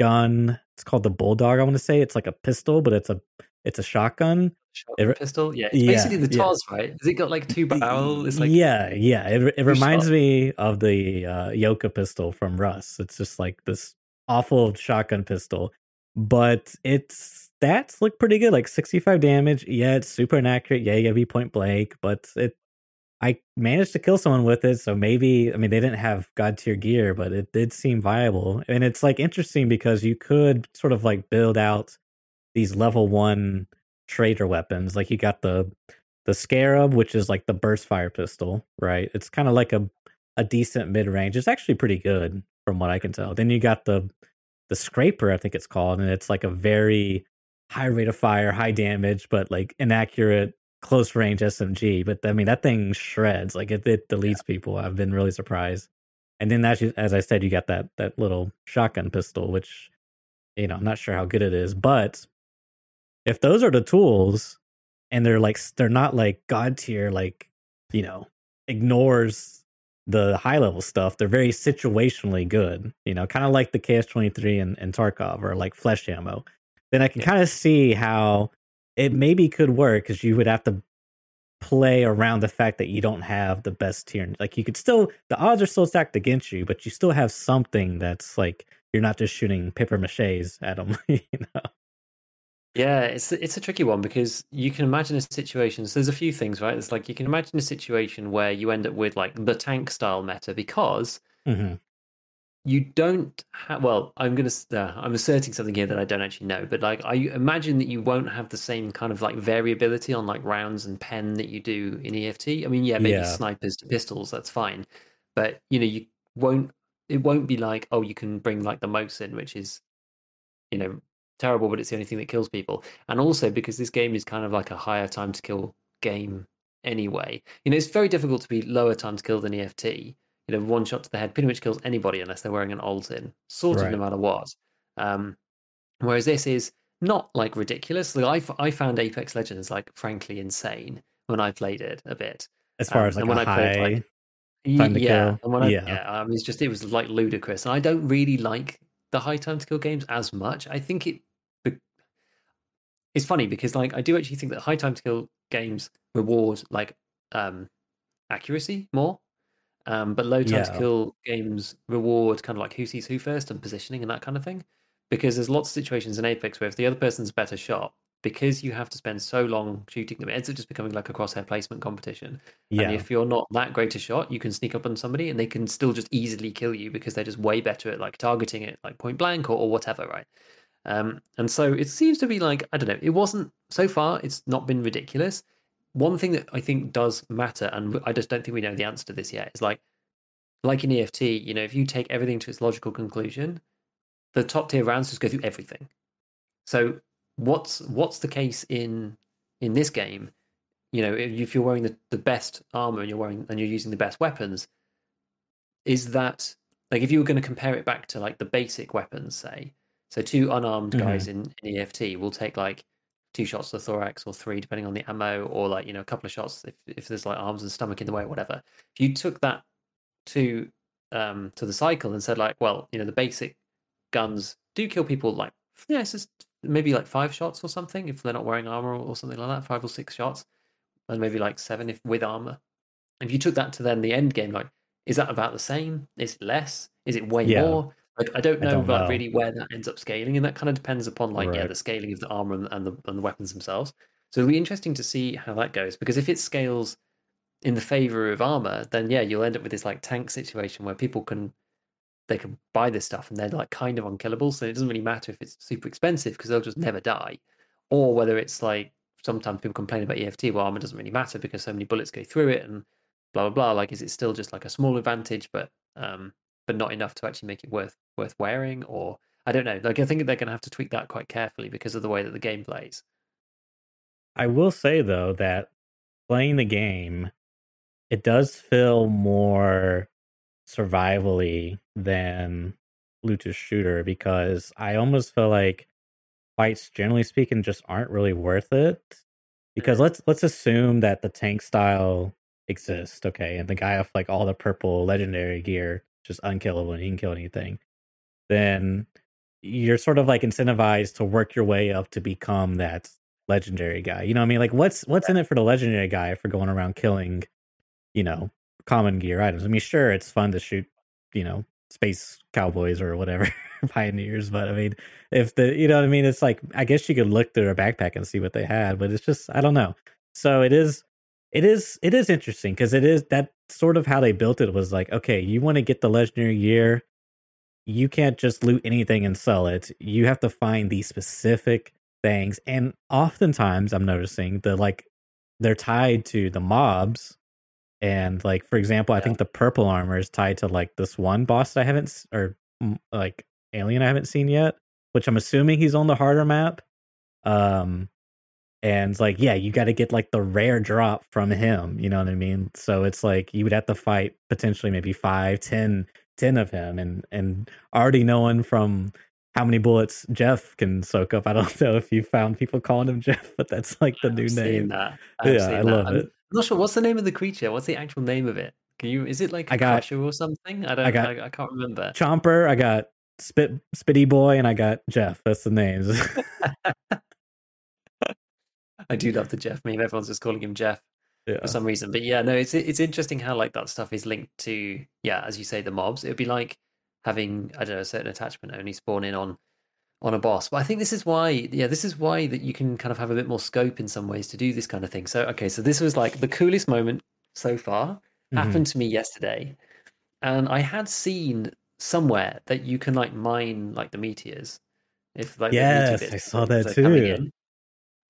gun it's called the bulldog i want to say. It's like a pistol but it's a it's a shotgun Shotgun It- pistol, yeah. It's yeah, basically the yeah. Right? Has it got like two barrel? It's like yeah yeah it, it reminds shot. me of the uh Eoka pistol from Rust it's just like this awful shotgun pistol but its stats look pretty good like 65 damage yeah it's super inaccurate yeah you gotta be point blank but it I managed to kill someone with it, so maybe I mean they didn't have god tier gear, but it did seem viable. And it's like interesting because you could sort of like build out these level one trader weapons. Like you got the the scarab, which is like the burst fire pistol, right? It's kind of like a a decent mid range. It's actually pretty good from what I can tell. Then you got the the scraper, I think it's called, and it's like a very high rate of fire, high damage, but like inaccurate close range SMG, but I mean that thing shreds. Like it, it deletes yeah. people. I've been really surprised. And then as you, as I said, you got that that little shotgun pistol, which you know I'm not sure how good it is, but if those are the tools, and they're like they're not like god tier, like you know ignores the high level stuff. They're very situationally good. You know, kind of like the KS twenty three and, and Tarkov or like flesh ammo. Then I can kind of see how it maybe could work because you would have to play around the fact that you don't have the best tier. Like you could still, the odds are still stacked against you, but you still have something that's like you're not just shooting paper maches at them. <laughs> you know. Yeah, it's it's a tricky one because you can imagine a situation. So there's a few things, right? It's like you can imagine a situation where you end up with like the tank style meta because mm-hmm you don't have well i'm gonna uh, i'm asserting something here that i don't actually know but like i imagine that you won't have the same kind of like variability on like rounds and pen that you do in eft i mean yeah maybe yeah. snipers to pistols that's fine but you know you won't it won't be like oh you can bring like the mosin which is you know terrible but it's the only thing that kills people and also because this game is kind of like a higher time to kill game anyway you know it's very difficult to be lower time to kill than eft you know, one shot to the head pretty much kills anybody unless they're wearing an Altyn, sort of right. no matter what. Um, whereas this is not like ridiculous. Like I, I found Apex Legends like frankly insane when I played it a bit. As far um, as like when I played like yeah, and when I, yeah, yeah, um, it's just it was like ludicrous, and I don't really like the high time to kill games as much. I think it it's funny because like I do actually think that high time to kill games reward like um accuracy more um, but low time yeah. to kill games reward kind of like who sees who first and positioning and that kind of thing. Because there's lots of situations in Apex where if the other person's better shot, because you have to spend so long shooting them, it ends up just becoming like a crosshair placement competition. Yeah. And if you're not that great a shot, you can sneak up on somebody and they can still just easily kill you because they're just way better at like targeting it like point blank or, or whatever, right? Um, and so it seems to be like, I don't know, it wasn't so far, it's not been ridiculous one thing that I think does matter, and I just don't think we know the answer to this yet, is like, like in EFT, you know, if you take everything to its logical conclusion, the top tier rounds just go through everything. So what's what's the case in in this game? You know, if you're wearing the, the best armor and you're wearing and you're using the best weapons, is that like if you were going to compare it back to like the basic weapons, say, so two unarmed mm-hmm. guys in, in EFT will take like two shots to the thorax or three, depending on the ammo, or like you know a couple of shots if, if there's like arms and stomach in the way or whatever. If you took that to um to the cycle and said like, well, you know, the basic guns do kill people like yeah, it's just maybe like five shots or something if they're not wearing armor or something like that, five or six shots, and maybe like seven if with armor. If you took that to then the end game, like, is that about the same? Is it less? Is it way yeah. more? Like I don't know, I don't know. really where that ends up scaling, and that kind of depends upon like right. yeah the scaling of the armor and, and, the and the weapons themselves. So it'll be interesting to see how that goes because if it scales in the favor of armor, then yeah, you'll end up with this like tank situation where people can they can buy this stuff and they're like kind of unkillable. So it doesn't really matter if it's super expensive because they'll just never die, or whether it's like sometimes people complain about EFT. Well, armor doesn't really matter because so many bullets go through it and blah blah blah. Like, is it still just like a small advantage, but um, but not enough to actually make it worth worth wearing or I don't know. Like I think they're going to have to tweak that quite carefully because of the way that the game plays. I will say though that playing the game it does feel more survivally than loot shooter because I almost feel like fights generally speaking just aren't really worth it because mm. let's let's assume that the tank style exists okay and the guy with like all the purple legendary gear just unkillable and you can kill anything, then you're sort of like incentivized to work your way up to become that legendary guy. You know what I mean? Like what's what's in it for the legendary guy for going around killing, you know, common gear items? I mean, sure, it's fun to shoot, you know, space cowboys or whatever <laughs> pioneers, but I mean, if the you know what I mean, it's like I guess you could look through their backpack and see what they had, but it's just I don't know. So it is it is it is interesting because it is that sort of how they built it was like okay you want to get the legendary gear you can't just loot anything and sell it. You have to find these specific things. And oftentimes i'm noticing the like they're tied to the mobs and like for example i Yeah. think the purple armor is tied to like this one boss that i haven't or like alien i haven't seen yet which i'm assuming he's on the harder map. Um and it's like yeah you got to get like the rare drop from him you know what i mean so it's like you would have to fight potentially maybe five ten ten of him and and already knowing from how many bullets jeff can soak up i don't <laughs> know if you found people calling him jeff but that's like the new I've seen name that. Yeah, I that. love I'm it. I'm not sure what's the name of the creature. What's the actual name of it? Can you? Is it like a I got- crusher or something? I don't. I I, I, can't remember. chomper i got spit spitty boy and i got jeff that's the names <laughs> I do love the Jeff meme. Everyone's just calling him Jeff yeah for some reason. But yeah, no, it's it's interesting how like that stuff is linked to yeah, as you say, the mobs. It would be like having I don't know a certain attachment only spawn in on on a boss. But I think this is why yeah, this is why that you can kind of have a bit more scope in some ways to do this kind of thing. So okay, so this was like the coolest moment so far. Mhm. Happened to me yesterday, and I had seen somewhere that you can like mine like the meteors. If like Yes, I saw that too.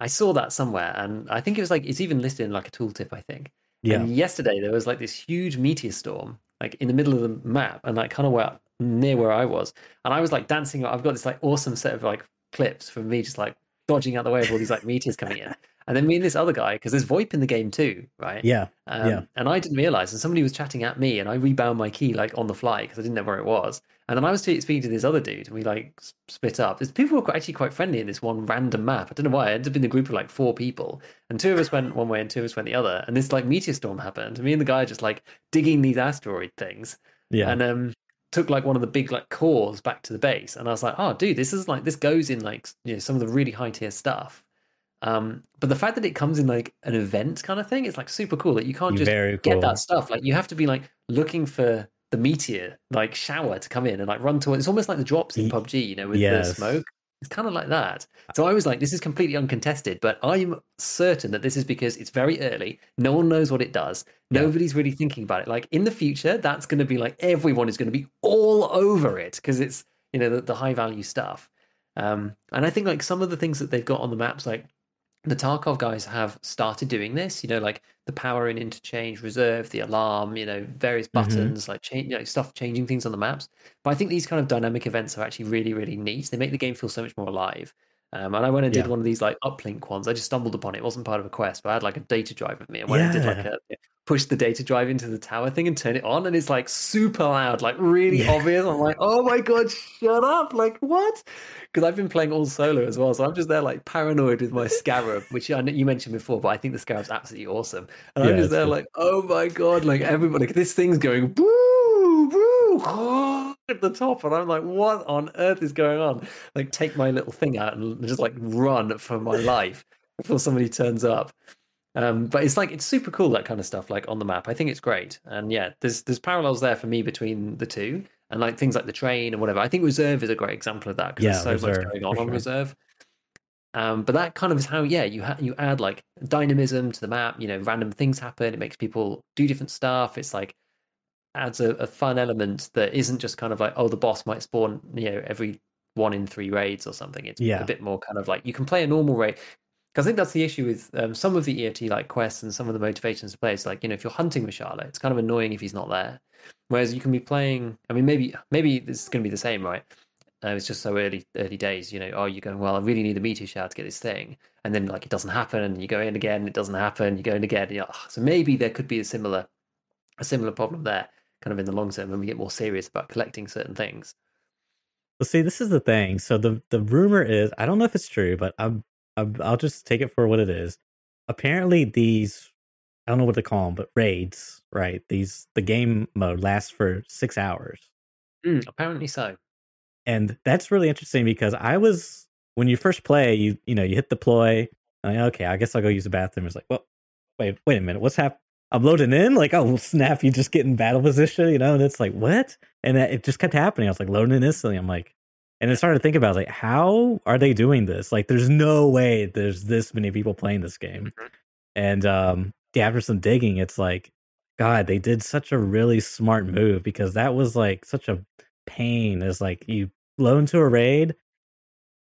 I saw that somewhere, and I think it was like it's even listed in like a tooltip. I think. yeah And yesterday there was like this huge meteor storm, like in the middle of the map, and like kind of where near where I was, and I was like dancing. I've got this like awesome set of like clips from me just like dodging out the way of all these like meteors coming in, and then me and this other guy because there's VoIP in the game too, right? yeah Um, Yeah. And I didn't realize, and somebody was chatting at me, and I rebound my key like on the fly because I didn't know where it was. And then I was speaking to this other dude, and we like split up. There's people were quite- actually quite friendly in this one random map. I don't know why. I ended up in a group of like four people, and two of us went one way and two of us went the other. And this like meteor storm happened. And me and the guy just like digging these asteroid things, yeah and um took like one of the big like cores back to the base. And I was like, oh, dude, this is like this goes in like you know some of the really high tier stuff. Um, but the fact that it comes in like an event kind of thing, it's like super cool. That you can't just very get that stuff. Like you have to be like looking for the meteor like shower to come in and like run towards. It's almost like the drops in PUBG, you know, with yes. the smoke. It's kind of like that. So I was like, this is completely uncontested, but I'm certain that this is because it's very early. No one knows what it does. Nobody's really thinking about it. Like in the future, that's going to be like everyone is going to be all over it because it's you know the, the high value stuff. Um, and I think like some of the things that they've got on the maps, like the Tarkov guys have started doing this, you know, like the power in interchange, reserve, the alarm, you know, various Mhm. buttons, like change, you know, stuff changing things on the maps. But I think these kind of dynamic events are actually really, really neat. They make the game feel so much more alive. Um, and I went and did Yeah. one of these like uplink ones. I just stumbled upon it. It wasn't part of a quest, but I had like a data drive with me. I went and did like Yeah. a push the data drive into the tower thing and turn it on, and it's like super loud, like really Yeah. obvious. I'm like, oh my god, shut up! Like what? Because I've been playing all solo as well, so I'm just there like paranoid with my scarab, which I know you mentioned before, but I think the scarab's absolutely awesome. And I'm just there good. like, oh my god, like everybody, this thing's going woo woo <laughs> at the top, and I'm like, what on earth is going on? Like, take my little thing out and just like run for my life before somebody turns up. Um, but it's like it's super cool that kind of stuff, like on the map. I think it's great, and yeah, there's there's parallels there for me between the two, and like things like the train and whatever. I think reserve is a great example of that because Yeah, there's so Reserve, much going on for on reserve. Um, but that kind of is how, yeah, you ha- you add like dynamism to the map. You know, random things happen. It makes people do different stuff. It's like adds a, a fun element that isn't just kind of like, oh, the boss might spawn, you know, every one in three raids or something. It's Yeah. a bit more kind of like you can play a normal raid. Because I think that's the issue with um, some of the EFT like quests and some of the motivations to play. It's like you know, if you're hunting Reshala, it's kind of annoying if he's not there. Whereas you can be playing. I mean, maybe maybe this is going to be the same, right? Uh, it's just so early early days. You know, oh, you're going well. I really need a meteor shower to get this thing, and then like it doesn't happen, and you go in again, it doesn't happen. You go in again. You're, "Ah." so maybe there could be a similar a similar problem there, kind of in the long term when we get more serious about collecting certain things. Well, see, this is the thing. So the the rumor is, I don't know if it's true, but I'm I'll just take it for what it is. Apparently, these I don't know what to call them, but raids, right? These the game mode lasts for six hours, Mm, apparently so. and that's really interesting because I was when you first play, you you know you hit deploy. I, okay, I guess I'll go use the bathroom. It's like, well, wait, wait a minute, what's happening? I'm loading in, like, oh <laughs> snap, you just get in battle position, you know, and it's like, what? And that, it just kept happening. I was like, loading in instantly. I'm like, and I started to think about like, how are they doing this? Like, there's no way there's this many people playing this game. Mhm. And um, yeah, after some digging, it's like, God, they did such a really smart move because that was like such a pain. Is like you blow into a raid,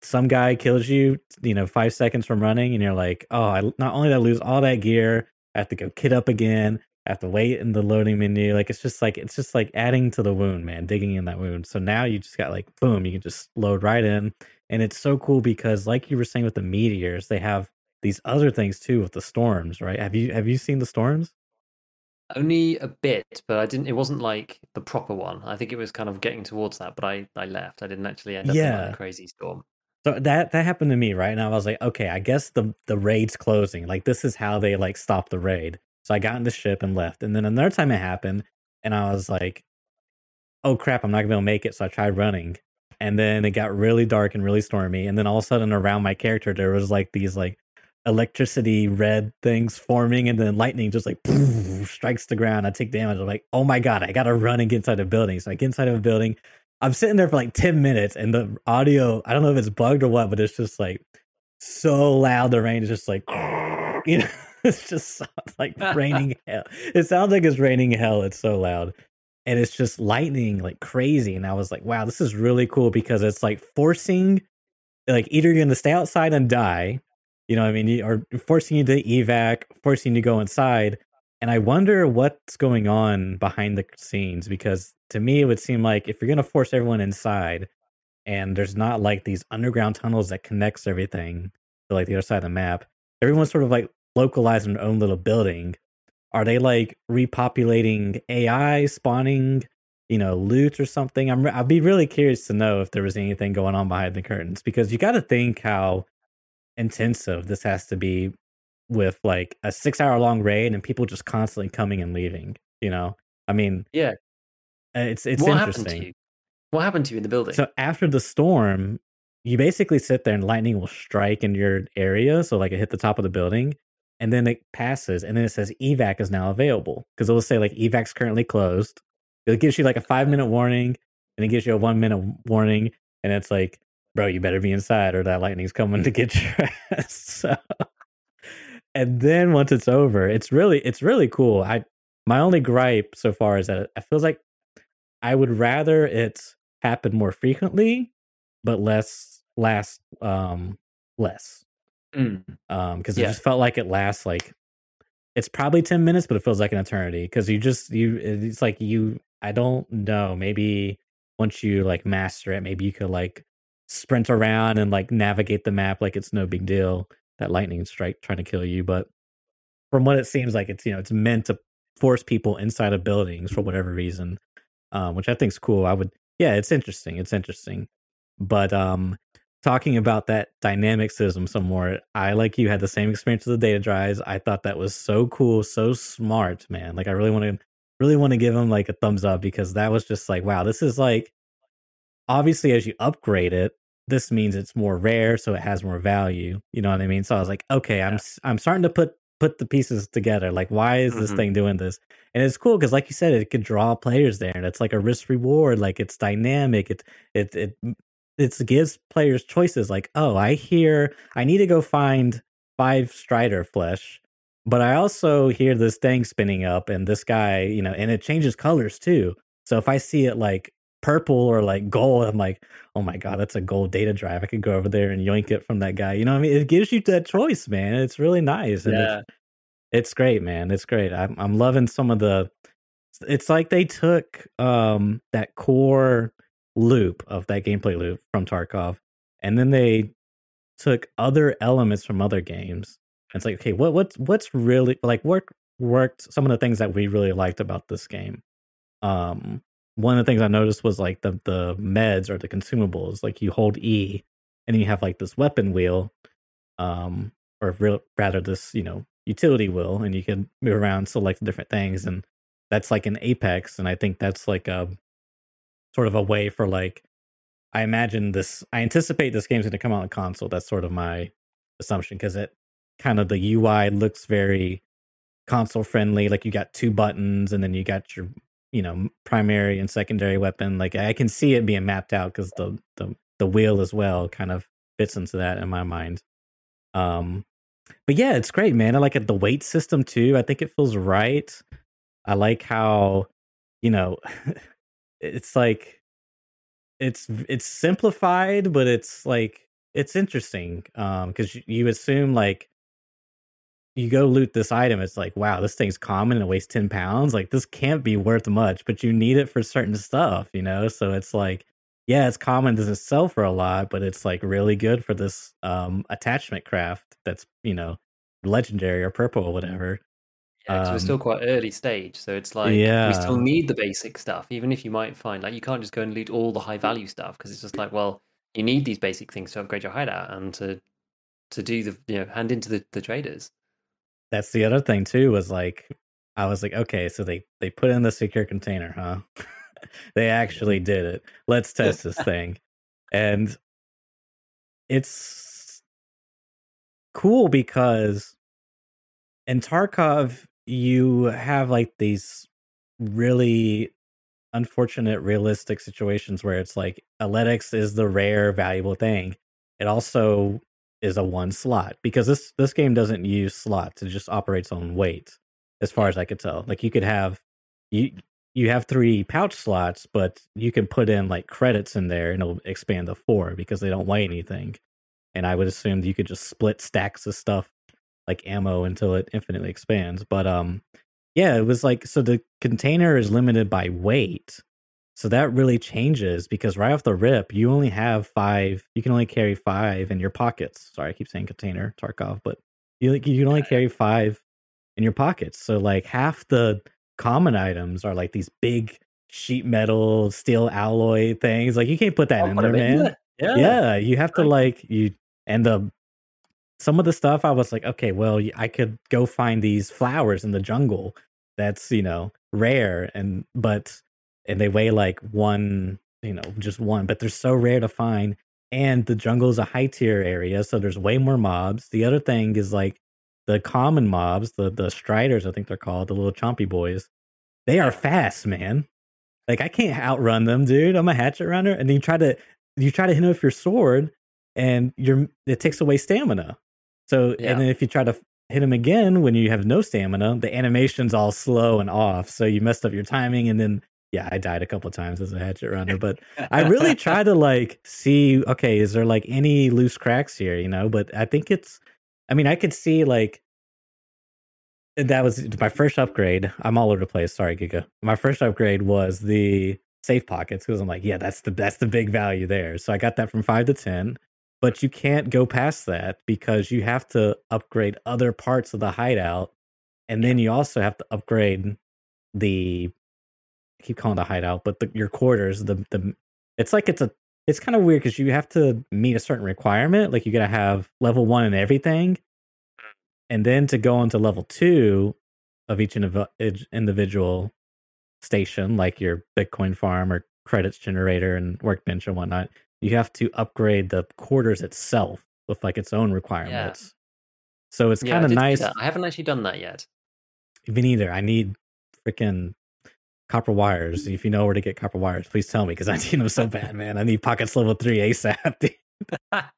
some guy kills you, you know, five seconds from running, and you're like, oh, I not only did I lose all that gear, I have to go kit up again. Have to wait in the loading menu. Like it's just like it's just like adding to the wound, man, digging in that wound. So now you just got like boom, you can just load right in. And it's so cool because like you were saying with the meteors, they have these other things too with the storms, right? Have you have you seen the storms? Only a bit, but I didn't. It wasn't like the proper one. I think it was kind of getting towards that, but I I left. I didn't actually end up yeah. in like a crazy storm. So that that happened to me, right? And I was like, okay, I guess the the raid's closing. Like this is how they like stop the raid. So I got in the ship and left. And then another time it happened, and I was like, oh crap, I'm not gonna be able to make it. So I tried running. And then it got really dark and really stormy. And then all of a sudden around my character there was like these like electricity red things forming and then lightning just like poof, <laughs> strikes the ground. I take damage. I'm like, oh my god, I gotta run and get inside a building. So I get inside of a building. I'm sitting there for like 10 minutes and the audio, I don't know if it's bugged or what, but it's just like so loud. The rain is just like, <laughs> you know, <laughs> it's just sounds like raining <laughs> hell. It sounds like it's raining hell. It's so loud. And it's just lightning like crazy. And I was like, wow, this is really cool because it's like forcing, like, either you're going to stay outside and die, you know what I mean? Or forcing you to evac, forcing you to go inside. And I wonder what's going on behind the scenes because to me, it would seem like if you're going to force everyone inside and there's not like these underground tunnels that connects everything to like the other side of the map, everyone's sort of like localized in their own little building. Are they like repopulating AI, spawning, you know, loot or something? I'm I'd be really curious to know if there was anything going on behind the curtains because you got to think how intensive this has to be with like a six hour long raid and people just constantly coming and leaving. You know, I mean, yeah, uh, it's it's what interesting. Happened what happened to you in the building? So after the storm, you basically sit there and lightning will strike in your area. So like it hit the top of the building, and then it passes, and then it says evac is now available because it will say like evac's currently closed. It gives you like a five minute warning, and it gives you a one minute warning, and it's like, bro, you better be inside or that lightning's coming to get your ass. <laughs> so and then once it's over, it's really it's really cool. I my only gripe so far is that it feels like I would rather it happen more frequently, but less last um less. Mm. Um, because yeah. it just felt like it lasts like it's probably 10 minutes, but it feels like an eternity. Because you just you it's like you I don't know, maybe once you like master it, maybe you could like sprint around and like navigate the map like it's no big deal that lightning strike trying to kill you. But from what it seems like, it's you know it's meant to force people inside of buildings for whatever reason, um, which I think is cool. I would, yeah, it's interesting. It's interesting. But um, talking about that dynamic system some more, I like you had the same experience with the data drives. I thought that was so cool, so smart, man. Like I really want to really want to give them like a thumbs up because that was just like wow, this is like obviously as you upgrade it this means it's more rare, so it has more value. You know what I mean? So I was like, okay, I'm I'm starting to put put the pieces together. Like, why is this mm-hmm. thing doing this? And it's cool because, like you said, it could draw players there, and it's like a risk reward. Like it's dynamic. It it it it gives players choices. Like, oh, I hear I need to go find five Strider flesh, but I also hear this thing spinning up, and this guy, you know, and it changes colors too. So if I see it like purple or like gold, I'm like, oh my god, that's a gold data drive. I could go over there and yoink it from that guy. You know what I mean? It gives you that choice, man. It's really nice. And yeah. It's, it's great, man. It's great. I'm I'm loving some of the it's like they took um that core loop of that gameplay loop from Tarkov and then they took other elements from other games. And it's like, okay, what what's what's really like work worked some of the things that we really liked about this game. Um one of the things I noticed was like the the meds or the consumables. Like you hold E, and you have like this weapon wheel, um, or rather this you know utility wheel, and you can move around, select different things, and that's like an Apex, and I think that's like a sort of a way for like I imagine this. I anticipate this game's going to come out on console. That's sort of my assumption because it kind of the UI looks very console friendly. Like you got two buttons, and then you got your you know primary and secondary weapon like i can see it being mapped out because the, the the wheel as well kind of fits into that in my mind um but yeah, it's great, man. I like it, the weight system too. I think it feels right. I like how, you know, <laughs> it's like it's it's simplified, but it's like it's interesting um because you assume like you go loot this item it's like wow this thing's common and it weighs 10 pounds like this can't be worth much but you need it for certain stuff you know? So it's like yeah it's common doesn't sell for a lot but it's like really good for this um attachment craft that's you know legendary or purple or whatever yeah, because we're still um quite early stage, so it's like yeah. we still need the basic stuff, even if you might find like you can't just go and loot all the high value stuff because it's just like, well, you need these basic things to upgrade your hideout and to to do the you know hand into the, the traders. that's the other thing too was like i was like okay so they they put in the secure container huh <laughs> they actually did it let's <laughs> test this thing and it's cool because in Tarkov you have like these really unfortunate realistic situations where it's like a LEDX is the rare valuable thing. It also is a one slot because this this game doesn't use slots. It just operates on weight as far as I could tell. Like you could have you you have three pouch slots, but you can put in like credits in there and it'll expand to four because they don't weigh anything. And I would assume that you could just split stacks of stuff like ammo until it infinitely expands. But um yeah, it was like so the container is limited by weight. So that really changes because right off the rip, you only have five. You can only carry five in your pockets. Sorry, I keep saying container Tarkov, but you you can only carry five in your pockets. So like half the common items are like these big sheet metal, steel alloy things. Like you can't put that I'll in there, man. Yeah, Yeah, you have to like you and the some of the stuff I was like, okay, well, I could go find these flowers in the jungle. That's you know rare and but and they weigh like one, you know, just one, but they're so rare to find. And the jungle is a high tier area, so there's way more mobs. The other thing is like the common mobs, the the striders, I think they're called, the little chompy boys. They are fast, man. Like I can't outrun them, dude. I'm a hatchet runner, and then you try to you try to hit them with your sword, and your it takes away stamina. So, and then if you try to hit him again when you have no stamina, the animation's all slow and off. So you messed up your timing, and then yeah, I died a couple times as a hatchet runner. But I really <laughs> try to like see, okay, is there like any loose cracks here, you know? But I think it's, I mean, I could see like that was my first upgrade. I'm all over the place. Sorry, Giga. My first upgrade was the safe pockets because I'm like, yeah, that's the that's the big value there. So I got that from five to ten, but you can't go past that because you have to upgrade other parts of the hideout, and then you also have to upgrade the I keep calling the hideout, but the, your quarters. The the it's like it's a it's kind of weird because you have to meet a certain requirement. Like you got to have level one and everything, and then to go into level two of each individual station, like your Bitcoin farm or credits generator and workbench and whatnot, you have to upgrade the quarters itself with like its own requirements. yeah. So it's yeah. kind of nice. I haven't actually done that yet. Even either, I need freaking copper wires. If you know where to get copper wires, please tell me because <laughs> I need them so bad, <laughs> man. I need pockets level three ASAP. <laughs>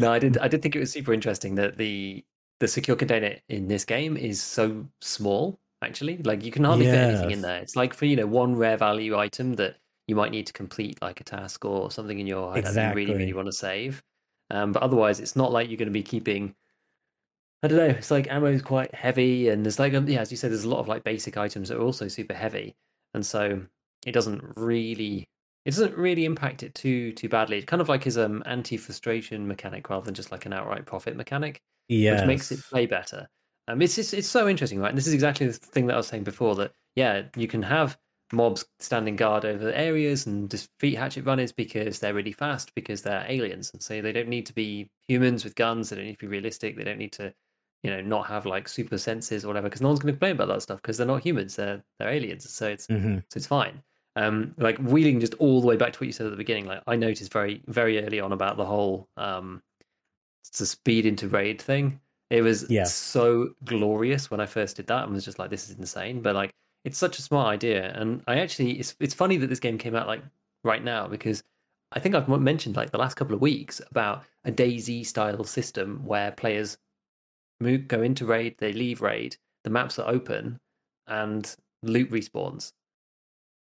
No, I did. I did think it was super interesting that the the secure container in this game is so small. Actually, like you can hardly fit anything in there. It's like for you know one rare value item that you might need to complete like a task or something in your hideout that you really really want to save. Um, but otherwise, it's not like you're going to be keeping. I don't know. It's like ammo is quite heavy, and there's like um, yeah, as you said, there's a lot of like basic items that are also super heavy, and so it doesn't really it doesn't really impact it too too badly. It kind of like is um anti frustration mechanic rather than just like an outright profit mechanic, which makes it play better. Um, it's just, it's so interesting, right? And this is exactly the thing that I was saying before that yeah, you can have mobs standing guard over areas and defeat hatchet runners because they're really fast because they're aliens, and so they don't need to be humans with guns. They don't need to be realistic. They don't need to you know not have like super senses or whatever because no one's going to complain about that stuff because they're not humans. They're they're aliens. So it's hmm so it's fine. Um, like wheeling just all the way back to what you said at the beginning, like I noticed very, very early on about the whole um the speed into raid thing. It was Yeah. so glorious when I first did that. I was just like, this is insane. But like it's such a smart idea. And I actually it's it's funny that this game came out like right now because I think I've mentioned like the last couple of weeks about a DayZ style system where players move, go into raid, they leave raid, the maps are open, and loot respawns.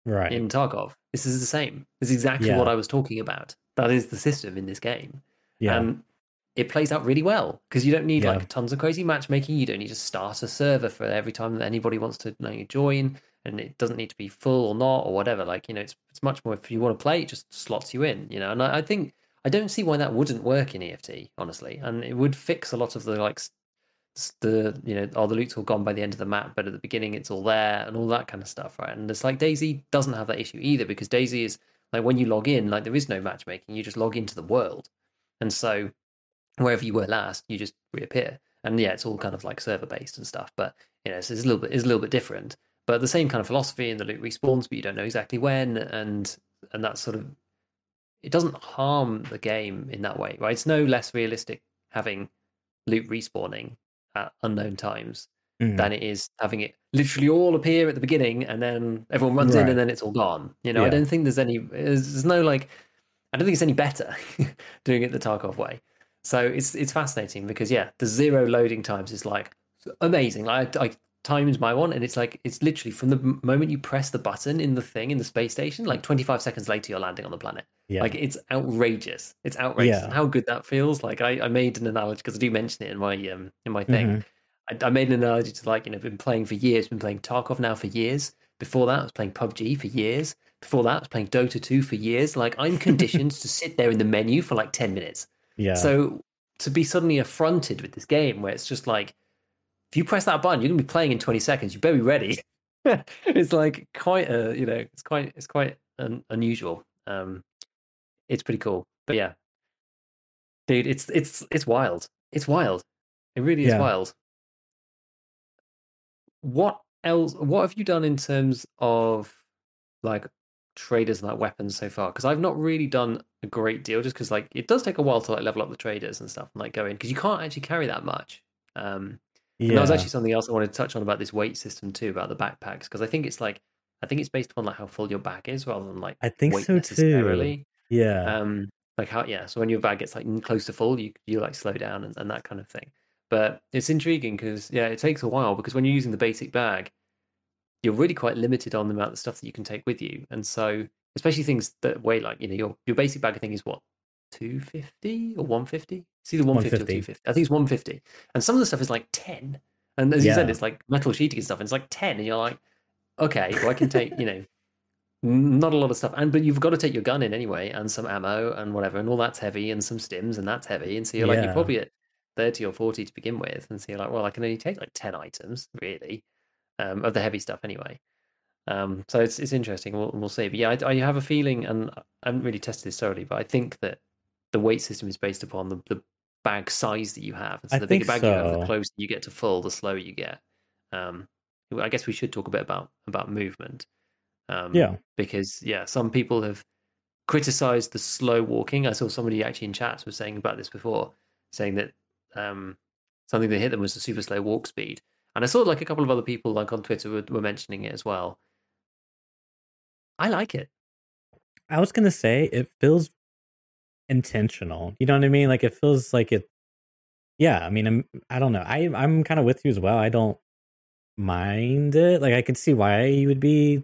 Right. In Tarkov, this is the same. This is exactly Yeah. what I was talking about. That is the system in this game, yeah. and it plays out really well because you don't need Yeah. like tons of crazy matchmaking. You don't need to start a server for every time that anybody wants to you know, join, and it doesn't need to be full or not or whatever. Like you know, it's it's much more if you want to play, it just slots you in. You know, and I, I think I don't see why that wouldn't work in EFT honestly, and it would fix a lot of the like the you know all the loot's all gone by the end of the map, but at the beginning it's all there and all that kind of stuff, right? And it's like DayZ doesn't have that issue either because DayZ is like when you log in, like there is no matchmaking, you just log into the world, and so wherever you were last, you just reappear. And yeah, it's all kind of like server based and stuff, but you know, so it's a little bit it's a little bit different. But the same kind of philosophy, and the loot respawns, but you don't know exactly when, and and that sort of it doesn't harm the game in that way, right? It's no less realistic having loot respawning at unknown times Mhm. than it is having it literally all appear at the beginning and then everyone runs in and then it's all gone. You know, I don't think there's any there's, there's no like I don't think it's any better <laughs> doing it the Tarkov way. So it's it's fascinating because yeah, the zero loading times is like amazing. Like I, I timed my one and it's like it's literally from the moment you press the button in the thing in the space station, like 25 seconds later you're landing on the planet. yeah. Like it's outrageous. It's outrageous. Yeah. How good that feels. Like I, I made an analogy because I do mention it in my um in my thing. Mhm. I, I made an analogy to like you know been playing for years, been playing Tarkov now for years. Before that, I was playing PUBG for years. Before that, I was playing Dota 2 for years. Like I'm conditioned to sit there in the menu for like 10 minutes. Yeah. So to be suddenly affronted with this game where it's just like, if you press that button, you're gonna be playing in 20 seconds. You better be ready. <laughs> it's like quite a you know, it's quite it's quite un- unusual. Um, it's pretty cool. But yeah, dude, it's it's it's wild. It's wild. It really is Yeah. wild. What else? What have you done in terms of like traders and like weapons so far? Because I've not really done a great deal, just because like it does take a while to like level up the traders and stuff and like go in because you can't actually carry that much. Um, and that was actually something else I wanted to touch on about this weight system too, about the backpacks, because I think it's like I think it's based upon like how full your bag is rather than like I think weight so too. necessarily. Yeah. Um, like how yeah, so when your bag gets like close to full, you you like slow down and, and that kind of thing. But it's intriguing because yeah, it takes a while because when you're using the basic bag, you're really quite limited on the amount of stuff that you can take with you, and so especially things that weigh like you know your your basic bag I think is what 250 or 150. It's either 150 or 250. I think it's 150, and some of the stuff is like 10. And as you said, it's like metal sheeting and stuff, and it's like 10, and you're like, okay, well I can take you know not a lot of stuff. And but you've got to take your gun in anyway and some ammo and whatever and all that's heavy and some stims and that's heavy. And so you're like you're probably at 30 or 40 to begin with. And so you're like well i can only take like 10 items really um, of the heavy stuff anyway um, so it's it's interesting we'll, we'll see but yeah I, I have a feeling and i haven't really tested this thoroughly but i think that the weight system is based upon the, the bag size that you have and so I the bigger bag you have so. the closer you get to full the slower you get um, i guess we should talk a bit about about movement um, yeah. because yeah, some people have criticized the slow walking. I saw somebody actually in chats was saying about this before, saying that um, something that hit them was the super slow walk speed. And I saw like a couple of other people like on Twitter were, were mentioning it as well. I like it. I was gonna say it feels intentional. You know what I mean? Like it feels like it. Yeah, I mean, I'm. I don't know. I I'm kind of with you as well. I don't mind it. Like I can see why you would be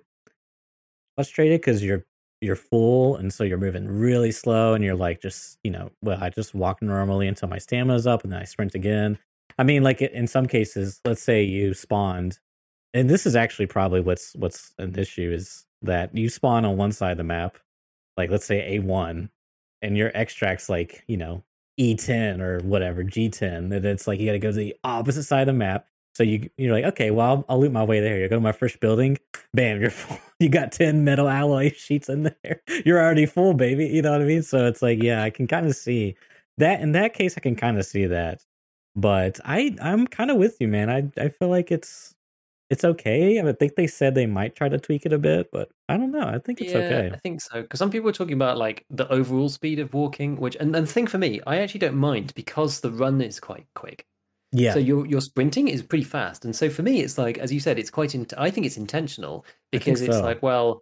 frustrated because you're you're full and so you're moving really slow and you're like just you know well I just walk normally until my stamina's up and then I sprint again. I mean, like in some cases, let's say you spawned, and this is actually probably what's what's an issue is that you spawn on one side of the map, like let's say A1, and your extract's like, you know, E10 or whatever, G10. And it's like you got to go to the opposite side of the map. So you you're like, okay, well, I'll, I'll loot my way there. You go to my first building, bam, you're <laughs> full. You got 10 metal alloy <laughs> sheets in there. You're already full, baby. You know what I mean? So it's like, yeah, I can kind of see that. In that case, I can kind of see that. But I I'm kind of with you, man. I I feel like it's it's okay. I think they said they might try to tweak it a bit, but I don't know. I think it's yeah, okay. I think so. Because some people are talking about like the overall speed of walking, which and, and the thing for me, I actually don't mind because the run is quite quick. Yeah. So your your sprinting is pretty fast, and so for me, it's like as you said, it's quite. In, I think it's intentional because it's like, well,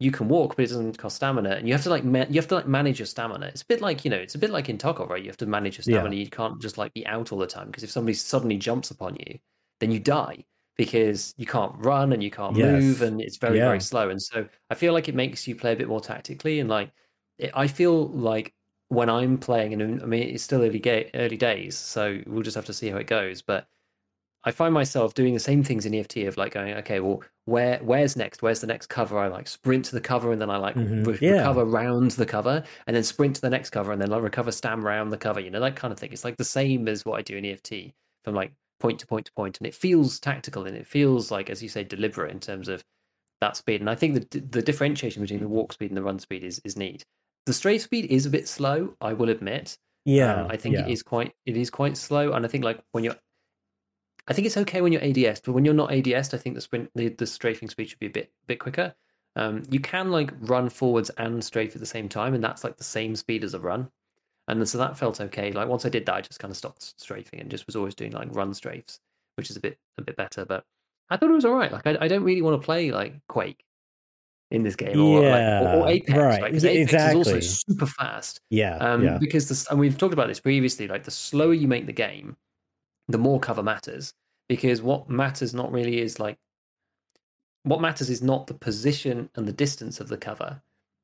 you can walk, but it doesn't cost stamina, and you have to like ma- you have to like manage your stamina. It's a bit like you know, it's a bit like in Tarkov, right? You have to manage your stamina. Yeah. You can't just like be out all the time because if somebody suddenly jumps upon you, then you die because you can't run and you can't yes. move, and it's very yeah. very slow. And so I feel like it makes you play a bit more tactically, and like it, I feel like when I'm playing, and I mean it's still early ga- early days, so we'll just have to see how it goes, but I find myself doing the same things in EFT of like going, okay, well, where where's next? Where's the next cover? I like sprint to the cover and then I like mm-hmm. re- yeah. recover round the cover and then sprint to the next cover and then like recover stam round the cover. You know that kind of thing. It's like the same as what I do in EFT from like point to point to point, and it feels tactical and it feels like, as you say, deliberate in terms of that speed. And I think the the differentiation between the walk speed and the run speed is is neat. The strafe speed is a bit slow, I will admit. Yeah, um, I think yeah. it is quite it is quite slow, and I think like when you're I think it's okay when you're ADS, but when you're not ADS, I think the sprint, the, the strafing speed should be a bit bit quicker. Um, you can like run forwards and strafe at the same time, and that's like the same speed as a run. And so that felt okay. Like once I did that, I just kind of stopped strafing and just was always doing like run strafes, which is a bit a bit better. But I thought it was all right. Like I, I don't really want to play like Quake in this game or, yeah, like, or, or Apex, right? Because right? Apex exactly. is also super fast. Yeah, um, yeah. Because this, and we've talked about this previously. Like the slower you make the game, the more cover matters because what matters not really is like what matters is not the position and the distance of the cover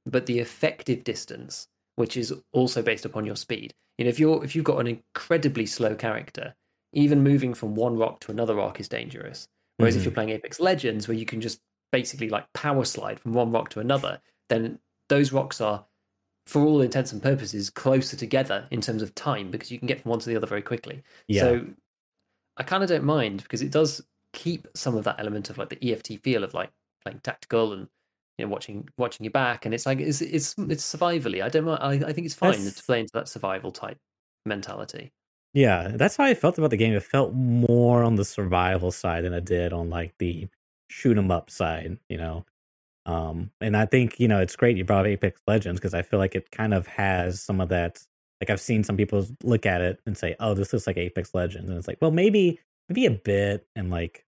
but the effective distance which is also based upon your speed you know if you're if you've got an incredibly slow character even moving from one rock to another rock is dangerous whereas mm-hmm. if you're playing apex legends where you can just basically like power slide from one rock to another then those rocks are for all intents and purposes closer together in terms of time because you can get from one to the other very quickly yeah. so I kind of don't mind because it does keep some of that element of like the EFT feel of like playing tactical and you know watching watching your back, and it's like it's it's it's survivally. I don't. I I think it's fine that's... to play into that survival type mentality. Yeah, that's how I felt about the game. It felt more on the survival side than it did on like the shoot 'em up side. You know, um, and I think you know it's great you brought Apex Legends because I feel like it kind of has some of that like I've seen some people look at it and say, "Oh, this looks like Apex Legends," and it's like, well, maybe maybe a bit and like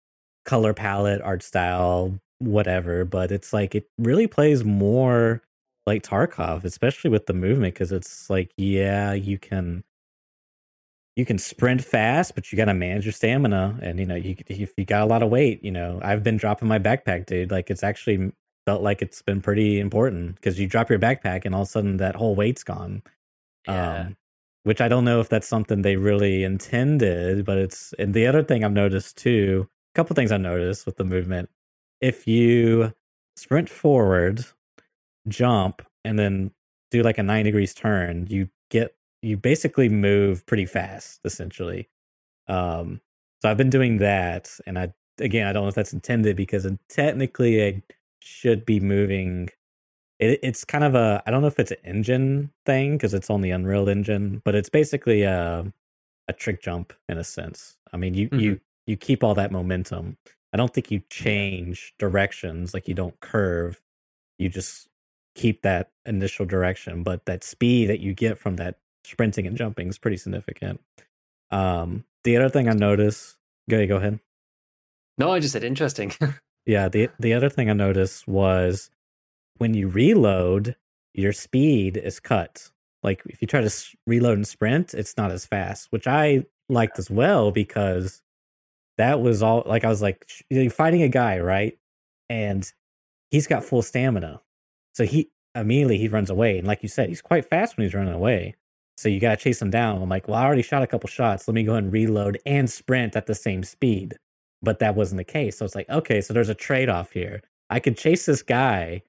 color palette, art style, whatever, but it's like it really plays more like Tarkov, especially with the movement, because it's like, yeah, you can you can sprint fast, but you got to manage your stamina, and you know, you if you got a lot of weight, you know, I've been dropping my backpack, dude. Like it's actually felt like it's been pretty important because you drop your backpack and all of a sudden that whole weight's gone yeah. Um, which I don't know if that's something they really intended, but it's and the other thing I've noticed too, a couple things I noticed with the movement. If you sprint forward, jump, and then do like a nine degrees turn, you get you basically move pretty fast, essentially. Um, so I've been doing that, and I again I don't know if that's intended because technically I should be moving it, it's kind of a I don't know if it's an engine thing because it's on the Unreal Engine, but it's basically a a trick jump in a sense. I mean, you mm-hmm. you you keep all that momentum. I don't think you change directions like you don't curve. You just keep that initial direction, but that speed that you get from that sprinting and jumping is pretty significant. Um, the other thing I noticed, go go ahead. No, I just said interesting. <laughs> yeah, the the other thing I noticed was when you reload, your speed is cut. Like if you try to reload and sprint, it's not as fast, which I liked as well because that was all like I was like you're fighting a guy, right? And he's got full stamina. So he immediately he runs away. And like you said, he's quite fast when he's running away. So you gotta chase him down. I'm like, well, I already shot a couple shots. Let me go and reload and sprint at the same speed. But that wasn't the case. So it's like, okay, so there's a trade-off here. I could chase this guy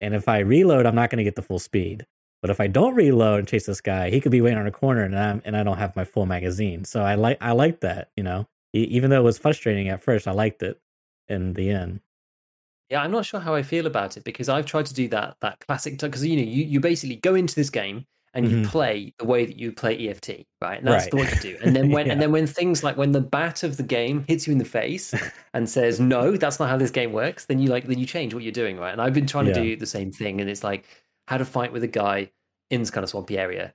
and if I reload, I'm not going to get the full speed. But if I don't reload and chase this guy, he could be waiting on a corner, and I'm and I don't have my full magazine. So I like I like that, you know. even though it was frustrating at first, I liked it in the end. Yeah, I'm not sure how I feel about it because I've tried to do that that classic because you know you, you basically go into this game and you mm-hmm. play the way that you play EFT, right? And that's right. what you do. And then when <laughs> yeah. and then when things like when the bat of the game hits you in the face <laughs> and says, "No, that's not how this game works," then you like then you change what you're doing, right? And I've been trying yeah. to do the same thing, and it's like how to fight with a guy in this kind of swampy area.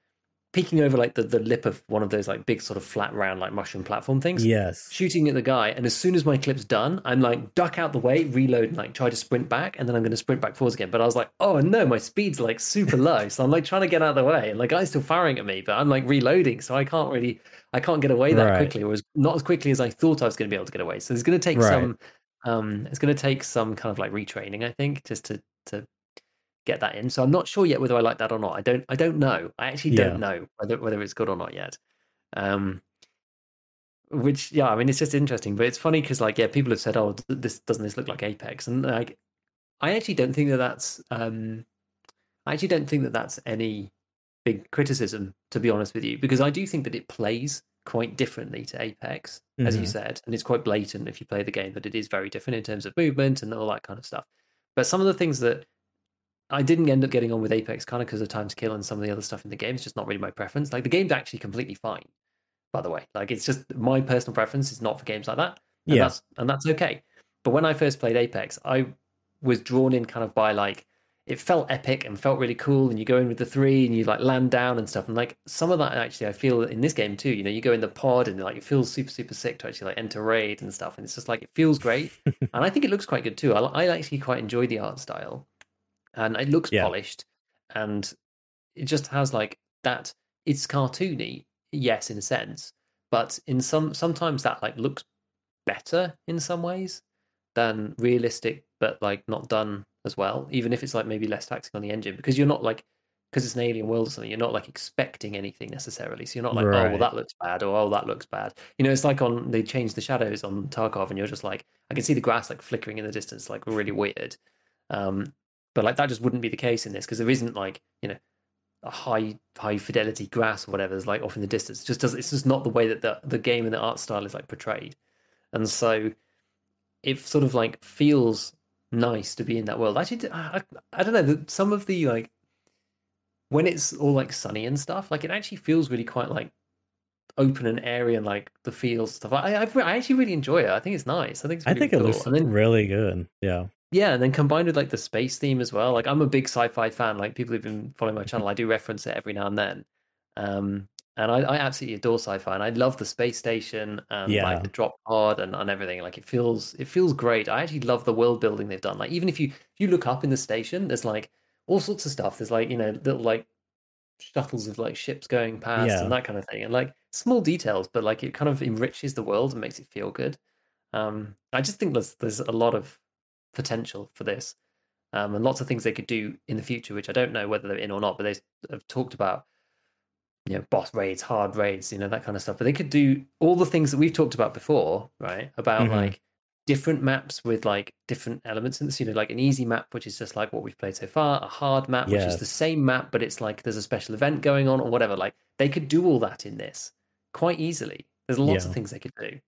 Peeking over like the, the lip of one of those like big sort of flat round like mushroom platform things. Yes. Shooting at the guy, and as soon as my clip's done, I'm like duck out the way, reload, and like try to sprint back, and then I'm going to sprint back forwards again. But I was like, oh no, my speed's like super low, so I'm like trying to get out of the way, and the guy's still firing at me, but I'm like reloading, so I can't really, I can't get away that Right. quickly, or as, not as quickly as I thought I was going to be able to get away. So it's going to take Right. some, um, it's going to take some kind of like retraining, I think, just to to get that in. So I'm not sure yet whether I like that or not. I don't I don't know. I actually Yeah. don't know whether whether it's good or not yet. Um which yeah, I mean it's just interesting, but it's funny because like yeah, people have said, "Oh, this doesn't this look like Apex?" And like, I actually don't think that that's um, I actually don't think that that's any big criticism, to be honest with you, because I do think that it plays quite differently to Apex, as you Mhm. said, and it's quite blatant if you play the game that it is very different in terms of movement and all that kind of stuff. But some of the things that I didn't end up getting on with Apex kind of because of time to kill and some of the other stuff in the game. It's just not really my preference. Like the game's actually completely fine, by the way. Like it's just my personal preference is not for games like that. And Yeah. that's and that's okay. But when I first played Apex, I was drawn in kind of by like it felt epic and felt really cool and you go in with the three and you like land down and stuff and like some of that actually i feel in this game too you know you go in the pod and like it feels super super sick to actually like enter raid and stuff and it's just like it feels great <laughs> and i think it looks quite good too i, I actually quite enjoy the art style and it looks Yeah. polished and it just has like that it's cartoony yes in a sense but in some sometimes that like looks better in some ways than realistic but like not done as well even if it's like maybe less taxing on the engine because you're not like because it's an alien world or something you're not like expecting anything necessarily so you're not like oh well that looks bad or oh that looks bad you know it's like on they changed the shadows on tarkov and you're just like i can see the grass like flickering in the distance like really weird um but like that just wouldn't be the case in this because there isn't like you know a high high fidelity grass or whatever is like off in the distance it just does it's just not the way that the, the game and the art style is like portrayed and so it sort of like feels nice to be in that world actually i, I, don't know some of the like when it's all like sunny and stuff like it actually feels really quite like open and airy and like the fields stuff i i, I actually really enjoy it i think it's nice i think it's I think cool. it looks then really good. Yeah. Yeah, and then combined with like the space theme as well. Like I'm a big sci-fi fan. Like people who've been following my channel, I do reference it every now and then. Um, and I, I absolutely adore sci-fi, and I love the space station and Yeah. like the drop pod and, and everything. Like it feels it feels great. I actually love the world building they've done. Like even if you if you look up in the station, there's like all sorts of stuff. There's like you know little like shuttles of like ships going past Yeah. and that kind of thing, and like small details, but like it kind of enriches the world and makes it feel good. Um, I just think there's there's a lot of potential for this, um, and lots of things they could do in the future, which I don't know whether they're in or not. But they have talked about, you know, boss raids, hard raids, you know, that kind of stuff. But they could do all the things that we've talked about before, right? About Mhm. like different maps with like different elements in this. You know, like an easy map, which is just like what we've played so far. A hard map, which is the same map, but it's like there's a special event going on or whatever. Like they could do all that in this quite easily. There's lots Yeah. of things they could do.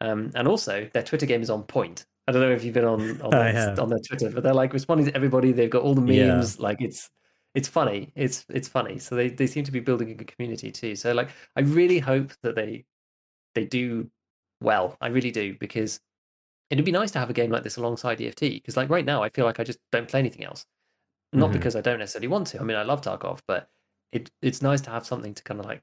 Um, and also, their Twitter game is on point. I don't know if you've been on on, their, on their Twitter, but they're like responding to everybody. They've got all the Yeah. memes. Like it's it's funny. It's it's funny. So they, they seem to be building a good community too. So like I really hope that they they do well. I really do because it'd be nice to have a game like this alongside EFT. Because like right now, I feel like I just don't play anything else. Not Mhm. because I don't necessarily want to. I mean, I love Tarkov, but it it's nice to have something to kind of like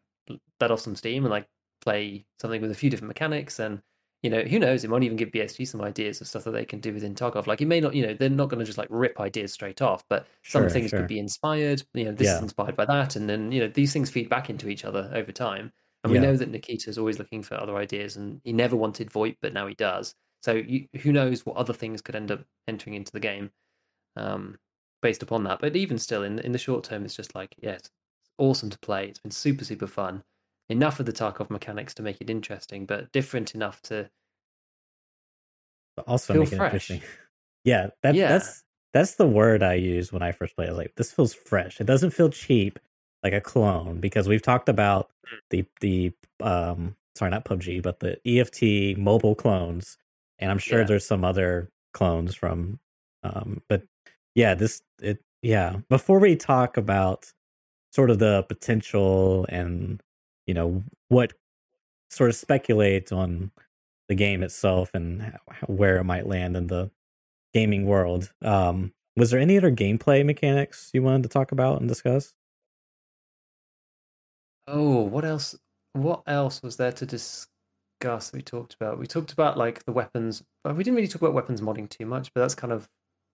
let off some steam and like play something with a few different mechanics and you know who knows? It might even give bsg some ideas of stuff that they can do within tarkov. Like it may not you know they're not going to just like rip ideas straight off but some Sure, things sure. could be inspired you know this Yeah. is inspired by that and then you know these things feed back into each other over time. And we Yeah. know that nikita is always looking for other ideas and he never wanted voip but now he does. So you, who knows what other things could end up entering into the game um, based upon that. But even still in in the short term it's just like yes awesome to play. It's been super super fun enough of the tarkov mechanics to make it interesting but different enough to But also Feel make it fresh. interesting. <laughs> Yeah, that, Yeah. that's that's the word I used when I first played. I was like, this feels fresh. It doesn't feel cheap like a clone because we've talked about Mm. the the um sorry not PUBG but the EFT mobile clones, and I'm sure Yeah. there's some other clones from um but yeah this it yeah before we talk about sort of the potential and you know what sort of speculate on the game itself and where it might land in the gaming world. Um, was there any other gameplay mechanics you wanted to talk about and discuss? Oh, what else? What else was there to discuss? We talked about. We talked about like the weapons. But we didn't really talk about weapons modding too much, but that's kind of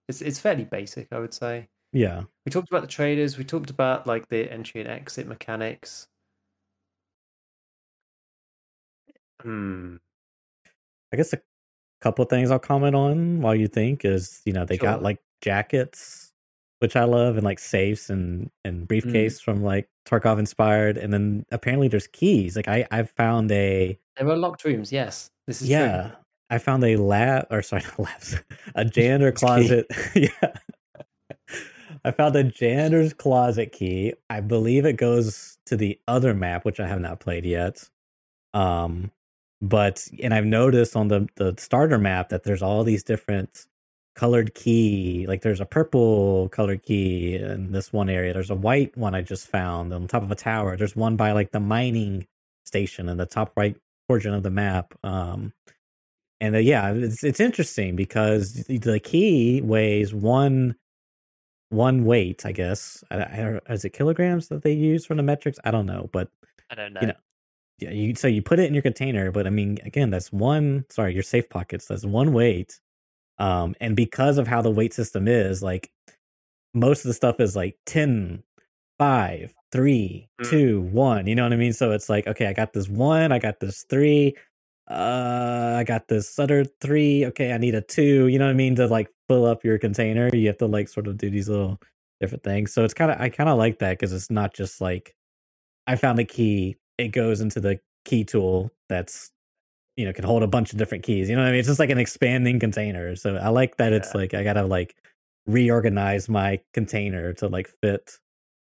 it's it's fairly basic, I would say. Yeah. We talked about the traders. We talked about like the entry and exit mechanics. Hmm. I guess a couple of things I'll comment on while you think is, you know, they got like jackets, which I love, and like safes and and briefcase from like Tarkov inspired, and then apparently there's keys. Like I I've found a There were locked rooms. Yes, this is true. yeah, I found a lab or sorry, not <laughs> labs, a <laughs> janitor closet. <laughs> yeah. I found a janitor's closet key. I believe it goes to the other map, which I have not played yet. Um, but and I've noticed on the the starter map that there's all these different colored key. Like there's a purple colored key in this one area. There's a white one I just found on top of a tower. There's one by like the mining station in the top right portion of the map. Um, and uh, yeah, it's it's interesting because the key weighs one one weight, I guess. I, I, is it kilograms that they use for the metrics? I don't know, but I don't know. You know, yeah, you so you put it in your container, but I mean, again, that's one. Sorry, your safe pockets. That's one weight. Um, and because of how the weight system is, like most of the stuff is like 10, 5, 3, Mm. 2, 1. You know what I mean? So it's like, okay, I got this one, I got this three, uh, I got this other three. Okay, I need a two. You know what I mean? To like fill up your container, you have to like sort of do these little different things. So it's kind of I kind of like that because it's not just like I found a key, it goes into the key tool that's you know can hold a bunch of different keys. You know what I mean? It's just like an expanding container. So I like that it's like I gotta like reorganize my container to like fit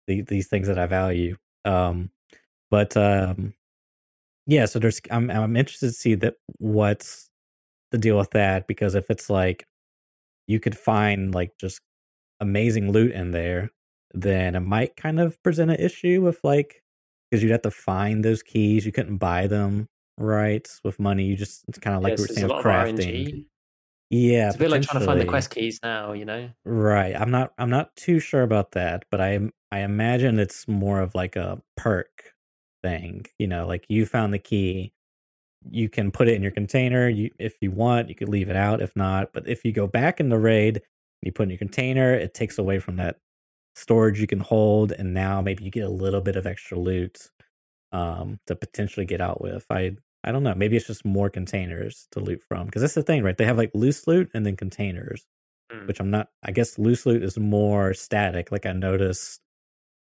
the, these things that I value. Um, but um, yeah, so there's I'm I'm interested to see that what's the deal with that because if it's like you could find like just amazing loot in there, then it might kind of present an issue with like because you'd have to find those keys. You couldn't buy them right with money. You just it's kind of like yes, we were saying lot with of crafting. Yeah, It's a bit like trying to find the quest keys now. You know. Right. I'm not I'm not too sure about that, but I I imagine it's more of like a perk thing. You know, like you found the key, you can put it in your container. You if you want, you could leave it out if not. But if you go back in the raid, you put in your container, it takes away from that storage you can hold and now maybe you get a little bit of extra loot um to potentially get out with. I I don't know. Maybe it's just more containers to loot from because that's the thing, right? They have like loose loot and then containers Mm. which I'm not. I guess loose loot is more static. Like I noticed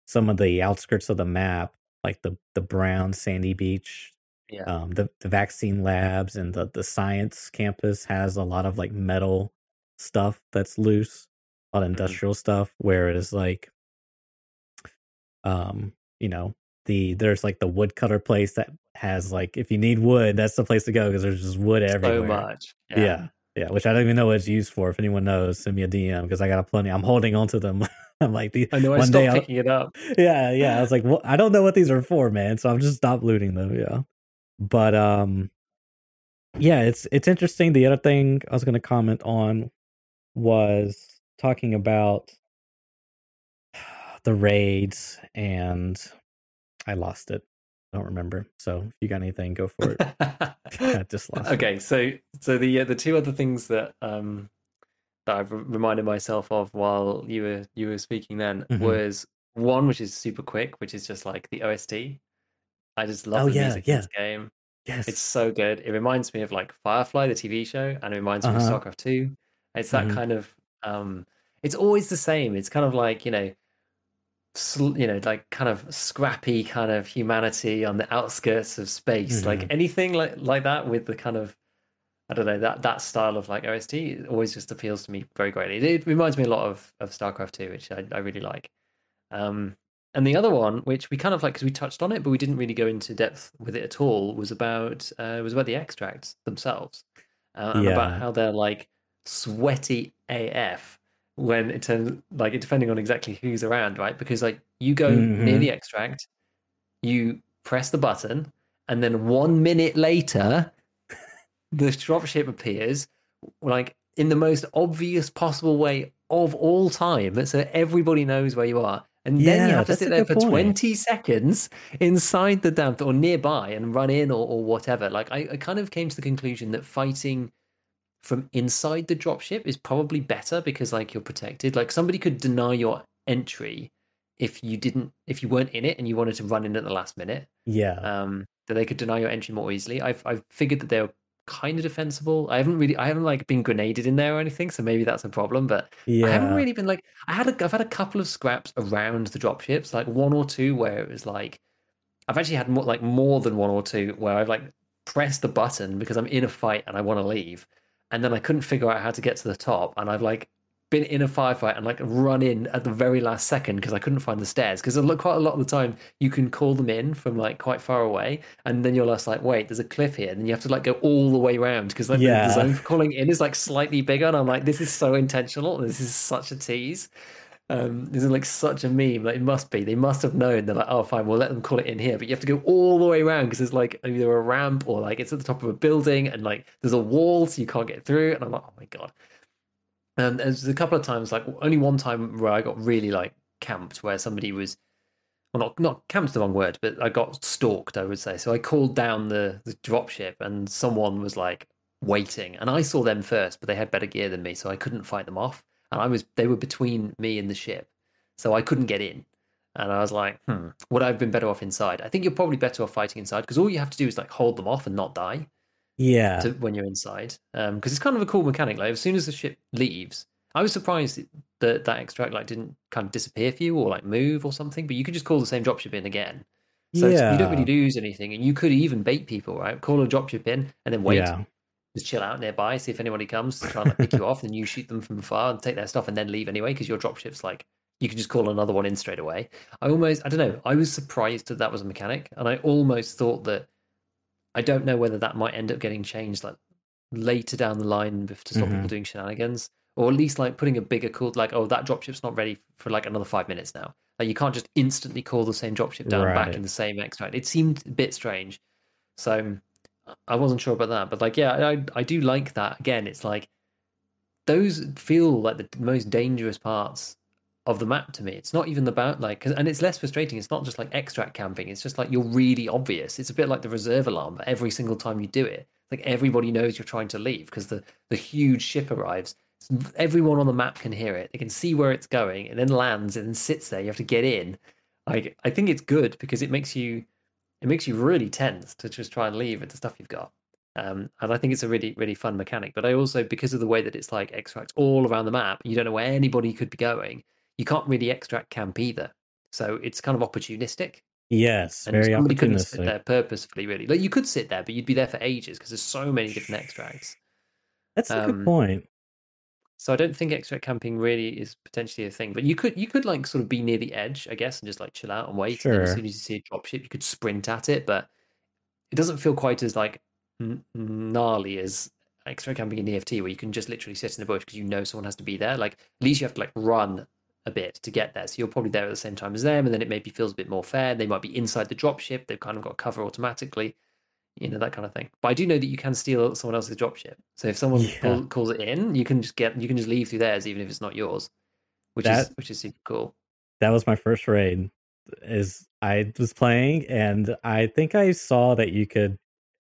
some of the outskirts of the map, like the the brown sandy beach, Yeah. um, the the vaccine labs and the the science campus has a lot of like metal stuff that's loose, a lot of Mhm. industrial stuff. Where it is like, um, you know, the there's like the woodcutter place that has like if you need wood, that's the place to go because there's just wood everywhere. so much. Yeah. yeah. which I don't even know what it's used for. If anyone knows, send me a DM because I got a plenty. I'm holding on to them. <laughs> I'm like, the, I know. I one stopped picking it up. <laughs> yeah, yeah. I was like, well, I don't know what these are for, man. So I'm just stop looting them. Yeah, but um, yeah, it's it's interesting. The other thing I was going to comment on was talking about the raids, and I lost it. I don't remember. So if you got anything, go for it. <laughs> I <laughs> just lost it. okay, so so the uh, the two other things that um that I've reminded myself of while you were you were speaking then Mhm. was one which is super quick, which is just like the OST. I just love Oh, the yeah, music in this game. Yes, It's so good. It reminds me of like Firefly, the TV show, and it reminds me Uh-huh. of StarCraft 2. It's that Mhm. kind of um it's always the same. It's kind of like, you know, sl- you know, like kind of scrappy kind of humanity on the outskirts of space. Like Mhm. anything like like that with the kind of I don't know, that that style of like OST always just appeals to me very greatly. It, it reminds me a lot of of StarCraft 2, which I, I really like. Um and the other one, which we kind of like, because we touched on it, but we didn't really go into depth with it at all, was about uh, was about the extracts themselves, uh, and about how they're like sweaty AF when it turns like depending on exactly who's around, right? Because like you go near Mhm. the extract, you press the button, and then one minute later, the dropship appears, like in the most obvious possible way of all time, so everybody knows where you are, And then you have to sit there for point. 20 seconds inside the damn or nearby and run in or, or whatever. Like I, I kind of came to the conclusion that fighting from inside the dropship is probably better because like you're protected. Like somebody could deny your entry if you didn't if you weren't in it and you wanted to run in at the last minute. Yeah. Um that they could deny your entry more easily. I've I've figured that they're kind of defensible. I haven't really I haven't like been grenaded in there or anything, so maybe that's a problem. But yeah. I haven't really been like I had a, I've had a couple of scraps around the dropships, like one or two where it was like I've actually had more like more than one or two where I've like pressed the button because I'm in a fight and I want to leave, and then I couldn't figure out how to get to the top, and I've like been in a firefight and like run in at the very last second because I couldn't find the stairs. Because quite a lot of the time you can call them in from like quite far away, and then you're just like, wait, there's a cliff here, and then you have to like go all the way around because like Yeah. the zone for calling in is like slightly bigger, and I'm like, this is so intentional. This is such a tease. Um, this is like such a meme. Like it must be. They must have known. They're like, oh, fine, we'll let them call it in here, but you have to go all the way around because there's like either a ramp or like it's at the top of a building, and like there's a wall, so you can't get through. And I'm like, oh my god. And there's a couple of times, like only one time where I got really like camped, where somebody was, well, not not camped the wrong word, but I got stalked, I would say. So I called down the the dropship, and someone was like waiting, and I saw them first, but they had better gear than me, so I couldn't fight them off, and I was they were between me and the ship, so I couldn't get in. And I was like, hmm, would I have been better off inside? I think you're probably better off fighting inside because all you have to do is like hold them off and not die yeah. to, when you're inside because it's kind of a cool mechanic like as soon as the ship leaves i was surprised that that extract like didn't kind of disappear for you or like move or something but you could just call the same dropship in again so it's- you don't really lose anything and you could even bait people right call a dropship in and then wait Yeah. Just chill out nearby see if anybody comes to try and like, pick you off and then you shoot them from afar and take their stuff and then leave anyway because your dropship's like you can just call another one in straight away i almost i don't know i was surprised that that was a mechanic and i almost thought that I don't know whether that might end up getting changed like later down the line to stop people Mhm. doing shenanigans, or at least like putting a bigger call like, oh, that dropship's not ready for like another five minutes now. Like you can't just instantly call the same dropship down back in the same extract. It seemed a bit strange, so I wasn't sure about that. But like, yeah, I I do like that. Again, it's like those feel like the most dangerous parts of the map to me. It's not even about like, and it's less frustrating. It's not just like extract camping. It's just like you're really obvious. It's a bit like the reserve alarm, but every single time you do it, like everybody knows you're trying to leave because the the huge ship arrives. Everyone on the map can hear it. They can see where it's going, and then lands and then sits there. You have to get in. Like I think it's good because it makes you it makes you really tense to just try and leave with the stuff you've got. Um, and I think it's a really, really fun mechanic. But I also, because of the way that it's like extracts all around the map, you don't know where anybody could be going. You can't really extract camp either. So it's kind of opportunistic. Yes. And Very somebody couldn't sit there purposefully, really. Like you could sit there, but you'd be there for ages because there's so many different extracts. That's a Um, good point. So I don't think extract camping really is potentially a thing. But you could you could like sort of be near the edge, I guess, and just like chill out and wait. And as soon as you see a dropship, you could sprint at it, but it doesn't feel quite as like n- gnarly as extract camping in EFT, where you can just literally sit in the bush because you know someone has to be there. Like at least you have to like run a bit to get there, so you're probably there at the same time as them, and then it maybe feels a bit more fair. They might be inside the dropship; they've kind of got cover automatically. You know that kind of thing, but I do know that you can steal someone else's dropship. So if someone Yeah. call, calls it in, you can just get you can just leave through theirs, even if it's not yours, which is which is super cool. That was my first raid. Is I was playing and I think I saw that you could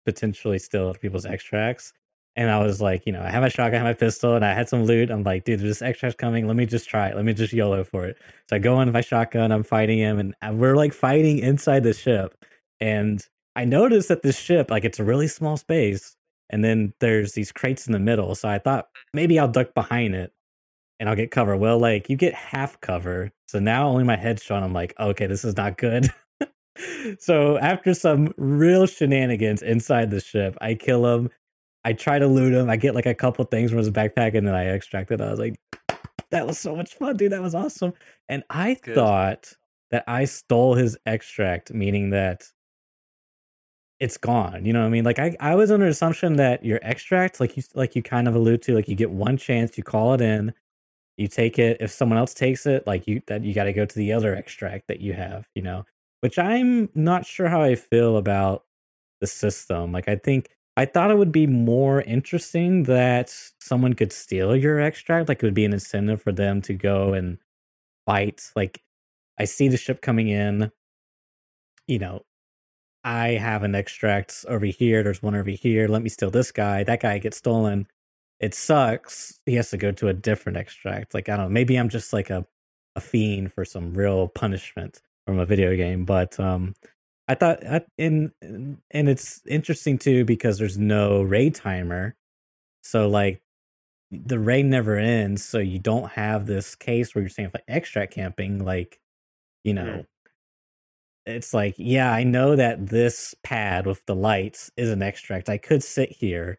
potentially steal people's extracts. And I was like, you know, I have my shotgun, I have my pistol, and I had some loot. I'm like, dude, there's extracts coming. Let me just try it. Let me just YOLO for it. So I go in with my shotgun, I'm fighting him, and and we're like fighting inside the ship. And I noticed that this ship, like, it's a really small space. And then there's these crates in the middle. So I thought maybe I'll duck behind it and I'll get cover. Well, like, you get half cover. So now only my head's shown. I'm like, okay, this is not good. <laughs> so after some real shenanigans inside the ship, I kill him. I try to loot him. I get like a couple things from his backpack, and then I extract it. I was like, that was so much fun, dude. That was awesome. And I Good. thought that I stole his extract, meaning that it's gone. You know what I mean? Like I, I was under assumption that your extract, like you like you kind of allude to, like you get one chance, you call it in, you take it. If someone else takes it, like you that you got to go to the other extract that you have, you know. Which I'm not sure how I feel about the system. Like I think I thought it would be more interesting that someone could steal your extract. Like it would be an incentive for them to go and fight. Like I see the ship coming in. You know, I have an extract over here. There's one over here. Let me steal this guy. That guy gets stolen. It sucks. He has to go to a different extract. Like I don't know. Maybe I'm just like a a fiend for some real punishment from a video game. But um, I thought, I, and and it's interesting too because there's no raid timer, so like the raid never ends. So you don't have this case where you're saying like extract camping, like you know. It's like, yeah, I know that this pad with the lights is an extract. I could sit here,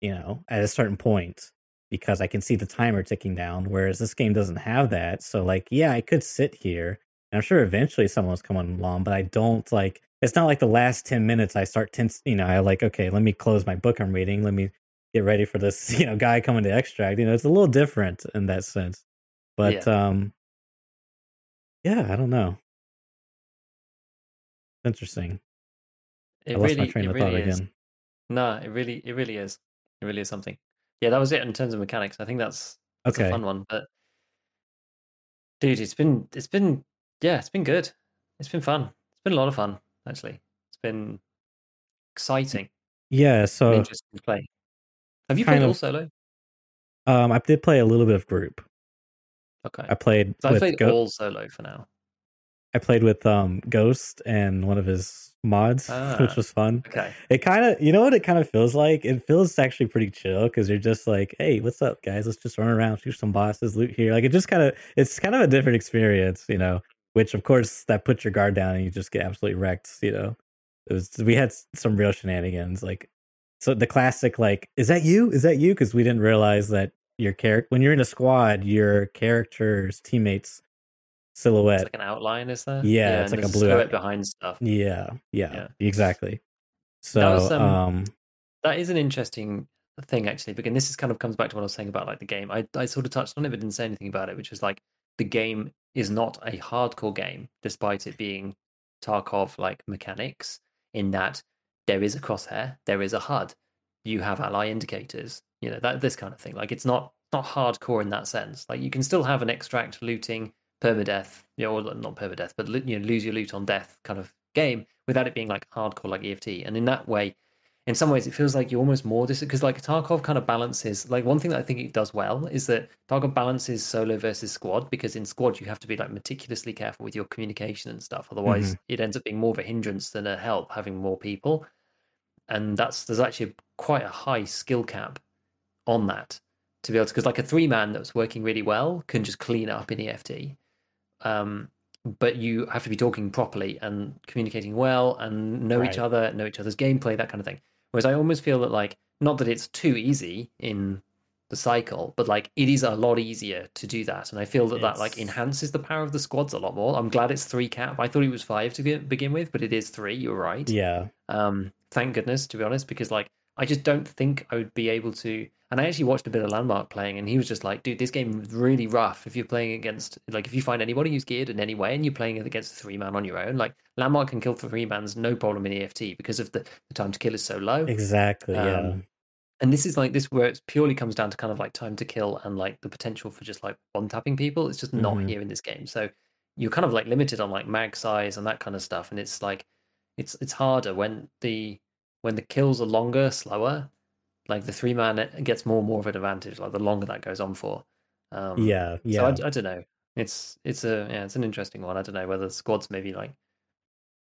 you know, at a certain point because I can see the timer ticking down. Whereas this game doesn't have that. So like, yeah, I could sit here. And I'm sure eventually someone's coming along, but I don't like. It's not like the last ten minutes I start tense. You know, I like okay, let me close my book I'm reading. Let me get ready for this. <laughs> You know, guy coming to extract. You know, it's a little different in that sense. But yeah. um, yeah, I don't know. Interesting. It I lost really, my train of really thought is. again. No, it really, it really is. It really is something yeah, that was it in terms of mechanics. I think that's, that's okay. a fun one. But dude, it's been it's been yeah, it's been good. It's been fun. It's been a lot of fun actually. It's been exciting. Yeah, so interesting to play. Have you played of, all solo? Um, I did play a little bit of group. Okay, I played. So I played Go- all solo for now. I played with um Ghost and one of his mods, <laughs> ah, which was fun. Okay. It kind of, you know what it kind of feels like? It feels actually pretty chill because you're just like, hey, what's up, guys? Let's just run around, shoot some bosses, loot here. Like it just kind of, it's kind of a different experience, you know. Which of course that puts your guard down and you just get absolutely wrecked. You know, it was we had some real shenanigans. Like so, the classic like, is that you? Is that you? Because we didn't realize that your character when you're in a squad, your character's teammates silhouette. It's like an outline, is there? Yeah, yeah it's like a blue silhouette behind stuff. Yeah, yeah, yeah. exactly. So that, was, um, um, that is an interesting thing actually, because this is kind of comes back to what I was saying about like the game. I I sort of touched on it, but didn't say anything about it, which was like the game is not a hardcore game, despite it being Tarkov like mechanics. In that there is a crosshair, there is a HUD, you have ally indicators, you know that this kind of thing. Like it's not not hardcore in that sense. Like you can still have an extract looting permadeath, you know, or not permadeath, but you know, lose your loot on death kind of game without it being like hardcore like EFT. And in that way, in some ways, it feels like you're almost more dis because like Tarkov kind of balances. Like one thing that I think it does well is that Tarkov balances solo versus squad because in squad you have to be like meticulously careful with your communication and stuff. Otherwise, mm-hmm. it ends up being more of a hindrance than a help having more people. And that's there's actually quite a high skill cap on that to be able to because like a three man that's working really well can just clean up in EFT um, but you have to be talking properly and communicating well and know right. each other, know each other's gameplay, that kind of thing. Whereas I almost feel that like not that it's too easy in the cycle, but like it is a lot easier to do that, and I feel that it's... that like enhances the power of the squads a lot more. I'm glad it's three cap. I thought it was five to begin with, but it is three. You're right. Yeah. Um. Thank goodness, to be honest, because like I just don't think I would be able to. And I actually watched a bit of Landmark playing, and he was just like, "Dude, this game is really rough. If you're playing against, like, if you find anybody who's geared in any way, and you're playing against a three man on your own, like Landmark can kill three mans no problem in EFT because of the, the time to kill is so low. Exactly. Um, yeah. And this is like this where it purely comes down to kind of like time to kill and like the potential for just like one tapping people. It's just not mm-hmm. here in this game. So you're kind of like limited on like mag size and that kind of stuff. And it's like it's it's harder when the when the kills are longer, slower, like the three man gets more and more of an advantage like the longer that goes on for. Um yeah yeah so I, I, don't know. It's it's a yeah it's an interesting one. I don't know whether squads maybe like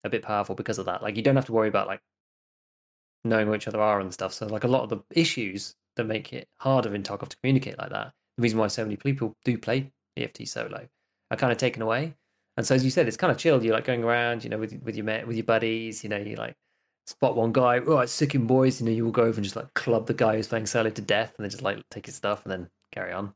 a bit powerful because of that. Like you don't have to worry about like knowing where each other are and stuff. So like a lot of the issues that make it harder in tarkov to communicate like that the reason why so many people do play eft solo are kind of taken away. And so as you said it's kind of chill you're like going around you know with with your with your buddies you know you like spot one guy, right, sicking boys, you know, you will go over and just like club the guy who's playing solo to death and then just like take his stuff and then carry on.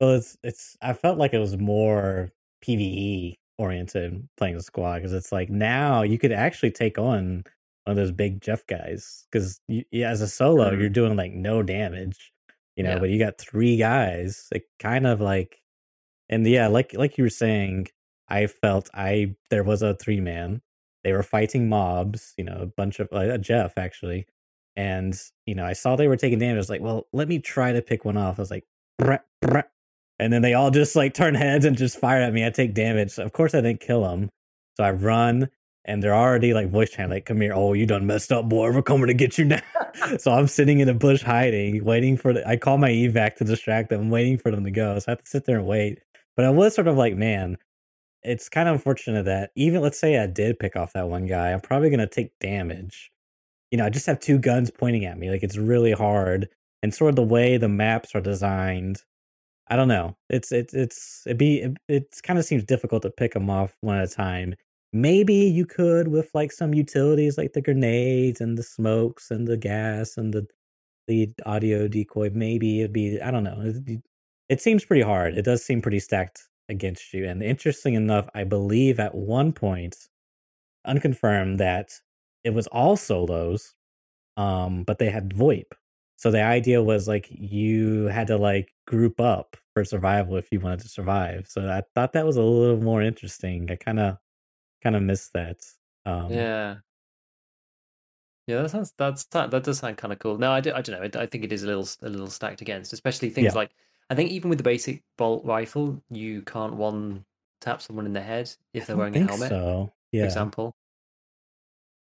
Well, it's, it's, I felt like it was more PvE oriented playing the squad because it's like now you could actually take on one of those big Jeff guys because yeah, as a solo, mm. you're doing like no damage, you know, yeah. but you got three guys, it kind of like, and yeah, like, like you were saying, I felt I, there was a three man they were fighting mobs, you know, a bunch of uh, Jeff actually, and you know, I saw they were taking damage. I was like, well, let me try to pick one off. I was like, brah. and then they all just like turn heads and just fire at me. I take damage. Of course, I didn't kill them, so I run, and they're already like voice chatting, like, "Come here, oh, you done messed up, boy. We're coming to get you now." <laughs> so I'm sitting in a bush hiding, waiting for. The, I call my evac to distract them, waiting for them to go. So I have to sit there and wait. But I was sort of like, man, it's kind of unfortunate that even let's say I did pick off that one guy, I'm probably gonna take damage. You know, I just have two guns pointing at me. Like it's really hard. And sort of the way the maps are designed, I don't know. It's it's it's it be it kind of seems difficult to pick them off one at a time. Maybe you could with like some utilities like the grenades and the smokes and the gas and the the audio decoy. Maybe it'd be I don't know. It, it seems pretty hard. It does seem pretty stacked against you. And interesting enough, I believe at one point, unconfirmed, that it was all solos, um, but they had VoIP. So the idea was like you had to like group up for survival if you wanted to survive. So I thought that was a little more interesting. I kind of kind of missed that. Um, yeah. Yeah, that sounds that's that, that does sound kind of cool. No, I, do, I don't know. I, I think it is a little a little stacked against, especially things Yeah. like I think even with the basic bolt rifle, you can't one tap someone in the head if they're wearing a helmet, so. for Yeah. example.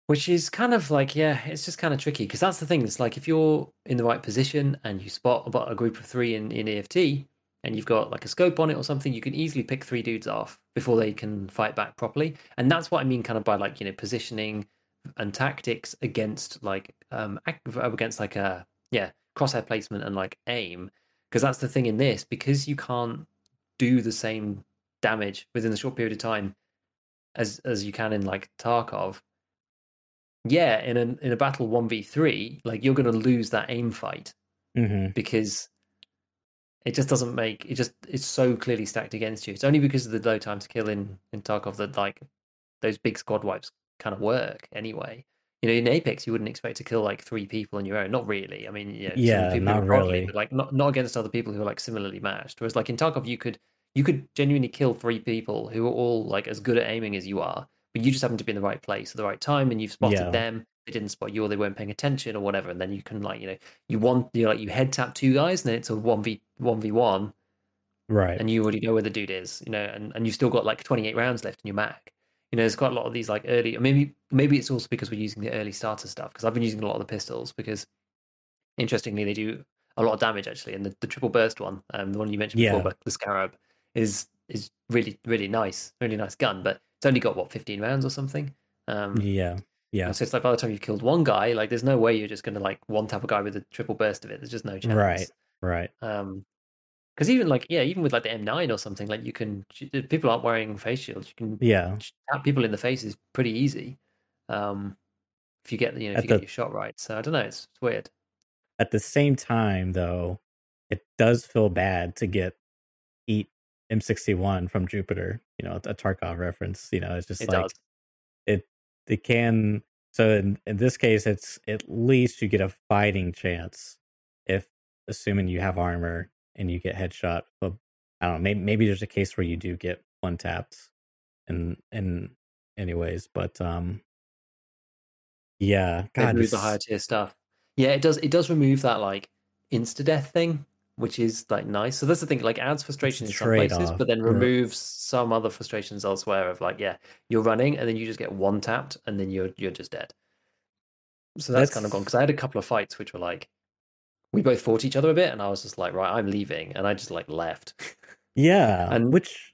Which is kind of like, yeah, it's just kind of tricky because that's the thing. It's like if you're in the right position and you spot about a group of three in, in EFT and you've got like a scope on it or something, you can easily pick three dudes off before they can fight back properly. And that's what I mean kind of by like, you know, positioning and tactics against like um against like a yeah, crosshair placement and like aim. Because that's the thing in this, because you can't do the same damage within a short period of time as as you can in like Tarkov. Yeah, in a in a battle one v three, like you're going to lose that aim fight hmm because it just doesn't make it just it's so clearly stacked against you. It's only because of the low time to kill in in Tarkov that like those big squad wipes kind of work anyway. You know, in Apex, you wouldn't expect to kill like three people on your own. Not really. I mean, yeah, people not are really. but like not not against other people who are like similarly matched. Whereas like in Tarkov, you could you could genuinely kill three people who are all like as good at aiming as you are, but you just happen to be in the right place at the right time, and you've spotted Yeah. them. They didn't spot you, or they weren't paying attention, or whatever. And then you can like you know you want you like you head tap two guys, and then it's a one v one v one, Right. and you already know where the dude is, you know, and, and you've still got like 28 rounds left in your Mac. You know, there's quite a lot of these like early, maybe maybe it's also because we're using the early starter stuff because I've been using a lot of the pistols because interestingly they do a lot of damage actually, and the, the triple burst one, um, the one you mentioned Yeah. before, but the Scarab is is really really nice, really nice gun, but it's only got what 15 rounds or something. Um, Yeah. Yeah. so it's like by the time you've killed one guy, like there's no way you're just going to like one tap a guy with a triple burst of it. There's just no chance. Right. Right. Um, because even like yeah, even with like the M9 or something, like you can people aren't wearing face shields. You can Yeah. tap people in the face is pretty easy. Um, if you get you know if At you get your shot right. So I don't know. It's, it's weird. At the same time, though, it does feel bad to get eat M61 from Jupiter. You know, a Tarkov reference. You know, it's just It like does. it. It can. So in, in this case, it's at least you get a fighting chance if, assuming you have armor and you get headshot. But I don't know. Maybe maybe there's a case where you do get one tapped, and and anyways, but um, yeah. God, remove the higher tier stuff. Yeah, it does. It does remove that like insta death thing, which is like nice. So that's the thing. Like adds frustration in some places, trade-off, but then removes some other frustrations elsewhere. Of like, yeah, you're running and then you just get one tapped and then you're you're just dead. So that's, kind of gone because I had a couple of fights which were like we both fought each other a bit, and I was just like, right, I'm leaving, and I just like left. Yeah, <laughs> And- which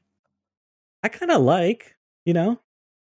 I kind of like, you know.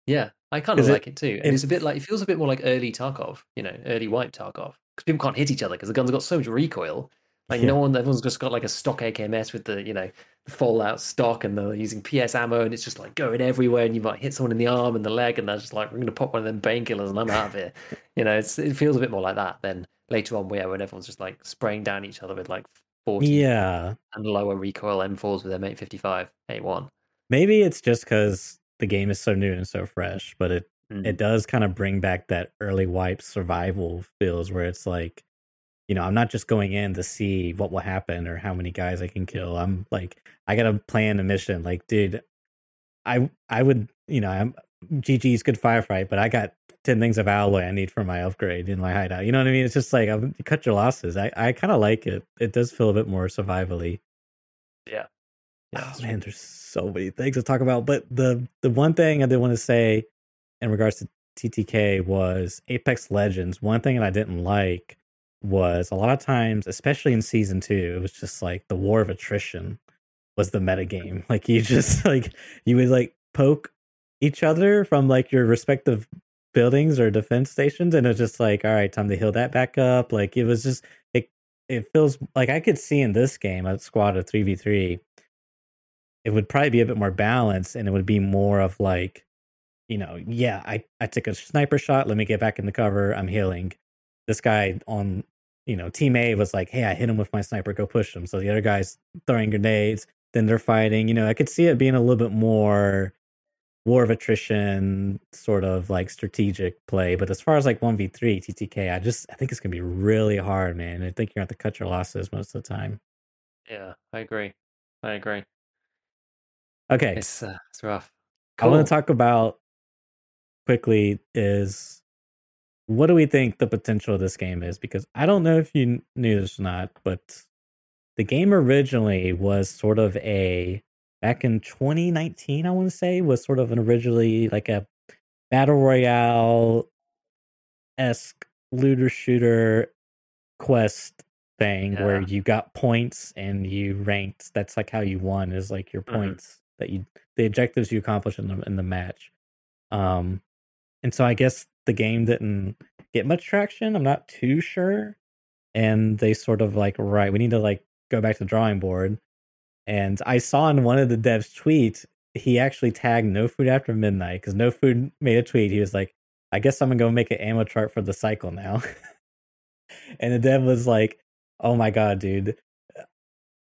yeah, I kind of Is it- like it too, and it's a bit like it feels a bit more like early Tarkov, you know, early wipe Tarkov, because people can't hit each other because the guns have got so much recoil. Like Yeah. no one, everyone's just got like a stock AKMS with the you know the Fallout stock, and they're using PS ammo, and it's just like going everywhere, and you might hit someone in the arm and the leg, and they're just like, we're going to pop one of them painkillers, and I'm out of here. <laughs> you know, it's, it feels a bit more like that than later on, where when everyone's just like spraying down each other with like forty Yeah, and lower recoil M4s with M855 A1. maybe it's just because the game is so new and so fresh, but it Mm. it does kind of bring back that early wipe survival feels where it's like, you know, I'm not just going in to see what will happen or how many guys I can kill. I'm like, I gotta plan a mission. Like, dude, I I would, you know, I'm GG's good firefight, but I got ten things of alloy I need for my upgrade in my hideout. You know what I mean? It's just like I'm, you cut your losses. I I kind of like it. It does feel a bit more survivally. Yeah. Yeah, oh man, there's so many things to talk about. But the the one thing I did want to say in regards to TTK was Apex Legends. One thing that I didn't like was a lot of times, especially in season two, it was just like the war of attrition was the meta game. <laughs> Like you just like you would like poke each other from like your respective buildings or defense stations, and it's just like, all right, time to heal that back up. Like it was just it it feels like I could see in this game a squad of three v three. It would probably be a bit more balanced, and it would be more of like, you know, yeah, I I took a sniper shot. Let me get back in the cover. I'm healing. This guy on you know, team A was like, "Hey, I hit him with my sniper. Go push him." So the other guy's throwing grenades. Then they're fighting. You know, I could see it being a little bit more war of attrition, sort of like strategic play. But as far as like one v three TTK, I just I think it's gonna be really hard, man. I think you're gonna have to cut your losses most of the time. Yeah, I agree. I agree. Okay, It's uh, it's rough. I want to talk about quickly is what do we think the potential of this game is? Because I don't know if you knew this or not, but the game originally was sort of a back in 2019, I want to say, was sort of an originally like a battle royale esque looter shooter quest thing where you got points and you ranked. That's like how you won is like your Mhm. points that you the objectives you accomplish in the in the match. Um, and so I guess the game didn't get much traction. I'm not too sure. And they sort of like, right, we need to like go back to the drawing board. And I saw in one of the devs' tweets, he actually tagged No Food After Midnight because No Food made a tweet. He was like, I guess I'm gonna go make an ammo chart for the cycle now. <laughs> and the dev was like, Oh my god, dude.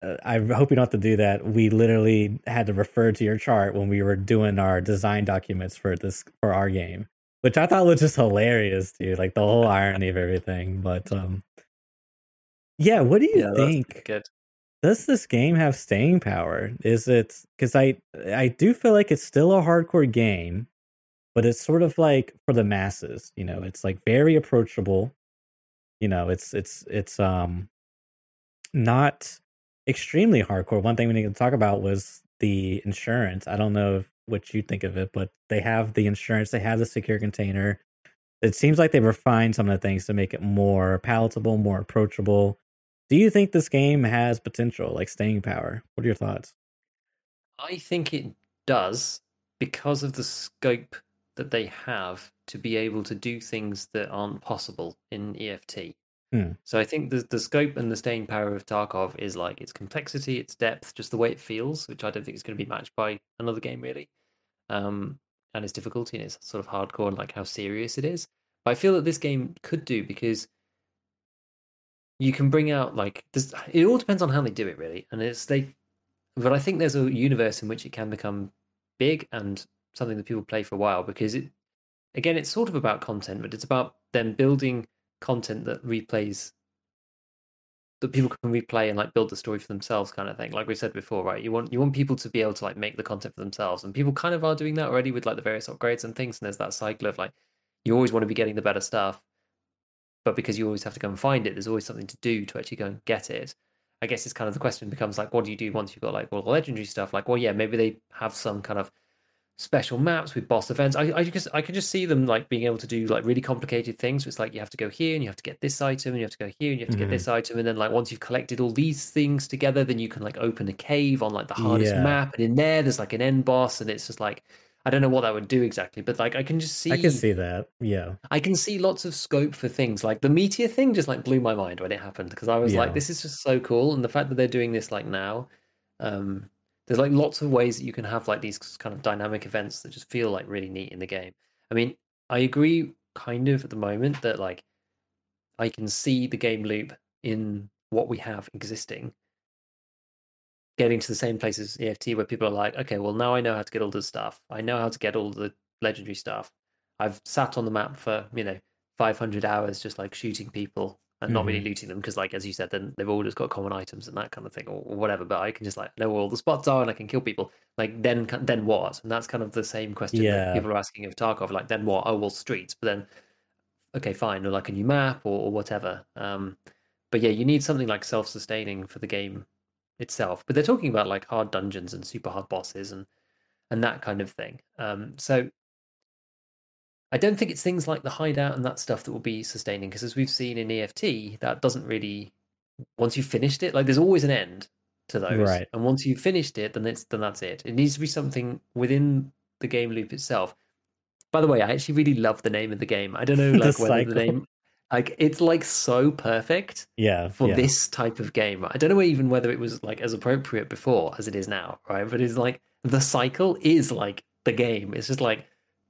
Uh, I hope you don't have to do that. We literally had to refer to your chart when we were doing our design documents for this for our game, which I thought was just hilarious, dude. Like the whole irony of everything. But um, yeah, what do you Yeah, think? good. Does this game have staying power? Is it because I I do feel like it's still a hardcore game, but it's sort of like for the masses. You know, it's like very approachable. You know, it's it's it's um not extremely hardcore. One thing we need to talk about was the insurance. I don't know what you think of it, but they have the insurance, they have the secure container. It seems like they refined some of the things to make it more palatable, more approachable. Do you think this game has potential, like staying power? What are your thoughts? I think it does because of the scope that they have to be able to do things that aren't possible in EFT. Hmm. So I think the the scope and the staying power of Tarkov is like its complexity, its depth, just the way it feels, which I don't think is going to be matched by another game really. Um, and its difficulty and its sort of hardcore and like how serious it is. But I feel that this game could do because you can bring out like this. It all depends on how they do it really, and it's they. But I think there's a universe in which it can become big and something that people play for a while because it again it's sort of about content but it's about them building content that replays that people can replay and like build the story for themselves kind of thing like we said before right you want you want people to be able to like make the content for themselves and people kind of are doing that already with like the various upgrades and things and there's that cycle of like you always want to be getting the better stuff but because you always have to go and find it there's always something to do to actually go and get it i guess it's kind of the question becomes like what do you do once you've got like all the legendary stuff like well yeah maybe they have some kind of special maps with boss events. I, I just I could just see them like being able to do like really complicated things. So it's like you have to go here and you have to get this item and you have to go here and you have to Mhm. get this item and then like once you've collected all these things together, then you can like open a cave on like the hardest Yeah. map and in there there's like an end boss and it's just like I don't know what that would do exactly, but like I can just see I can see that. Yeah. I can see lots of scope for things like the meteor thing just like blew my mind when it happened because I was Yeah. like, this is just so cool. And the fact that they're doing this like now, um, there's like lots of ways that you can have like these kind of dynamic events that just feel like really neat in the game. I mean, I agree kind of at the moment that like I can see the game loop in what we have existing getting to the same place as EFT where people are like, okay, well now I know how to get all this stuff. I know how to get all the legendary stuff. I've sat on the map for, you know, 500 hours just like shooting people and not really looting them because like as you said then they've all just got common items and that kind of thing or, or whatever but i can just like know where all the spots are and i can kill people like then then what and that's kind of the same question Yeah. people are asking of tarkov like then what oh well streets but then okay fine or like a new map or, or whatever um but yeah you need something like self-sustaining for the game itself, but they're talking about like hard dungeons and super hard bosses and and that kind of thing. Um, so I don't think it's things like the hideout and that stuff that will be sustaining because as we've seen in EFT, that doesn't really once you've finished it, like there's always an end to those. Right. And once you've finished it, then it's then that's it. It needs to be something within the game loop itself. By the way, I actually really love the name of the game. I don't know <laughs> The like whether cycle. the name like it's like so perfect Yeah. for yeah. this type of game. I don't know even whether it was like as appropriate before as it is now, right? But it's like the cycle is like the game. It's just like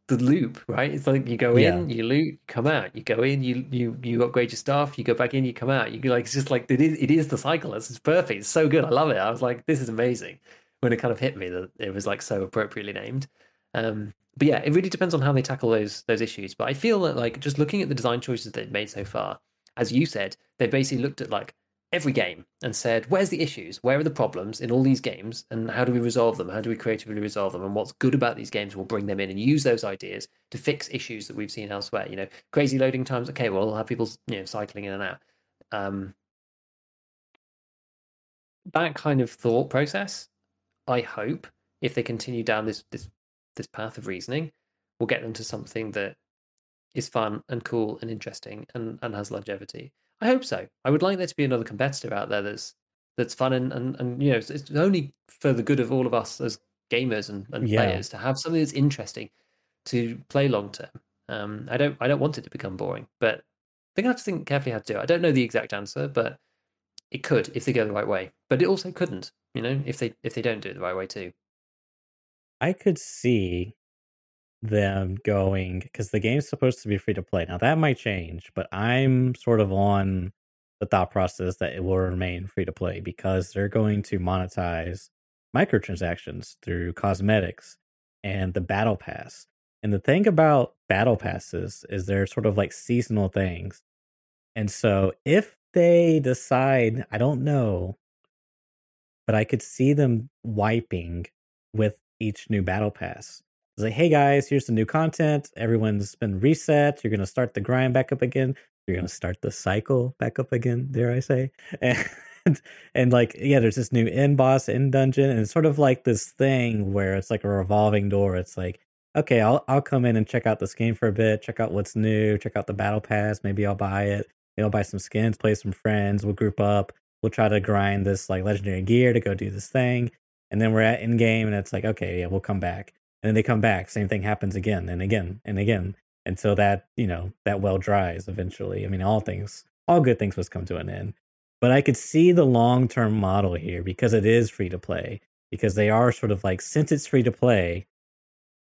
the loop, right? It's like you go in, you loot, come out. You go in, you you you upgrade your stuff. You go back in, you come out. You go like it's just like it is. It is the cycle. It's, it's perfect. It's so good. I love it. I was like, this is amazing. When it kind of hit me that it was like so appropriately named. Um, but yeah, it really depends on how they tackle those those issues. But I feel that like just looking at the design choices they've made so far, as you said, they've basically looked at like every game and said, where's the issues? Where are the problems in all these games? And how do we resolve them? How do we creatively resolve them? And what's good about these games, we'll bring them in and use those ideas to fix issues that we've seen elsewhere. You know, crazy loading times. Okay, well, we'll have people, you know, cycling in and out. Um, that kind of thought process, I hope, if they continue down this this this path of reasoning, will get them to something that is fun and cool and interesting and, and has longevity. I hope so. I would like there to be another competitor out there that's that's fun and and, and you know it's, it's only for the good of all of us as gamers and, and Yeah. players to have something that's interesting to play long term. Um, I don't I don't want it to become boring, but they're gonna have to think carefully how to do it. I don't know the exact answer, but it could if they go the right way. But it also couldn't, you know, if they if they don't do it the right way too. I could see them going because the game's supposed to be free to play. Now that might change, but I'm sort of on the thought process that it will remain free to play because they're going to monetize microtransactions through cosmetics and the battle pass. And the thing about battle passes is they're sort of like seasonal things. And so if they decide, I don't know, but I could see them wiping with each new battle pass. It's like, hey guys, here's the new content. Everyone's been reset. You're gonna start the grind back up again. You're gonna start the cycle back up again. Dare I say? <laughs> And and like, yeah, there's this new end boss, end dungeon, and it's sort of like this thing where it's like a revolving door. It's like, okay, I'll I'll come in and check out this game for a bit, check out what's new, check out the battle pass. Maybe I'll buy it. Maybe I'll buy some skins, play some friends. We'll group up. We'll try to grind this like legendary gear to go do this thing and then we're at in game and it's like okay yeah we'll come back. And then they come back same thing happens again and again and again until that you know that well dries eventually. I mean all things all good things must come to an end. But i could see the long term model here because it is free to play because they are sort of like since it's free to play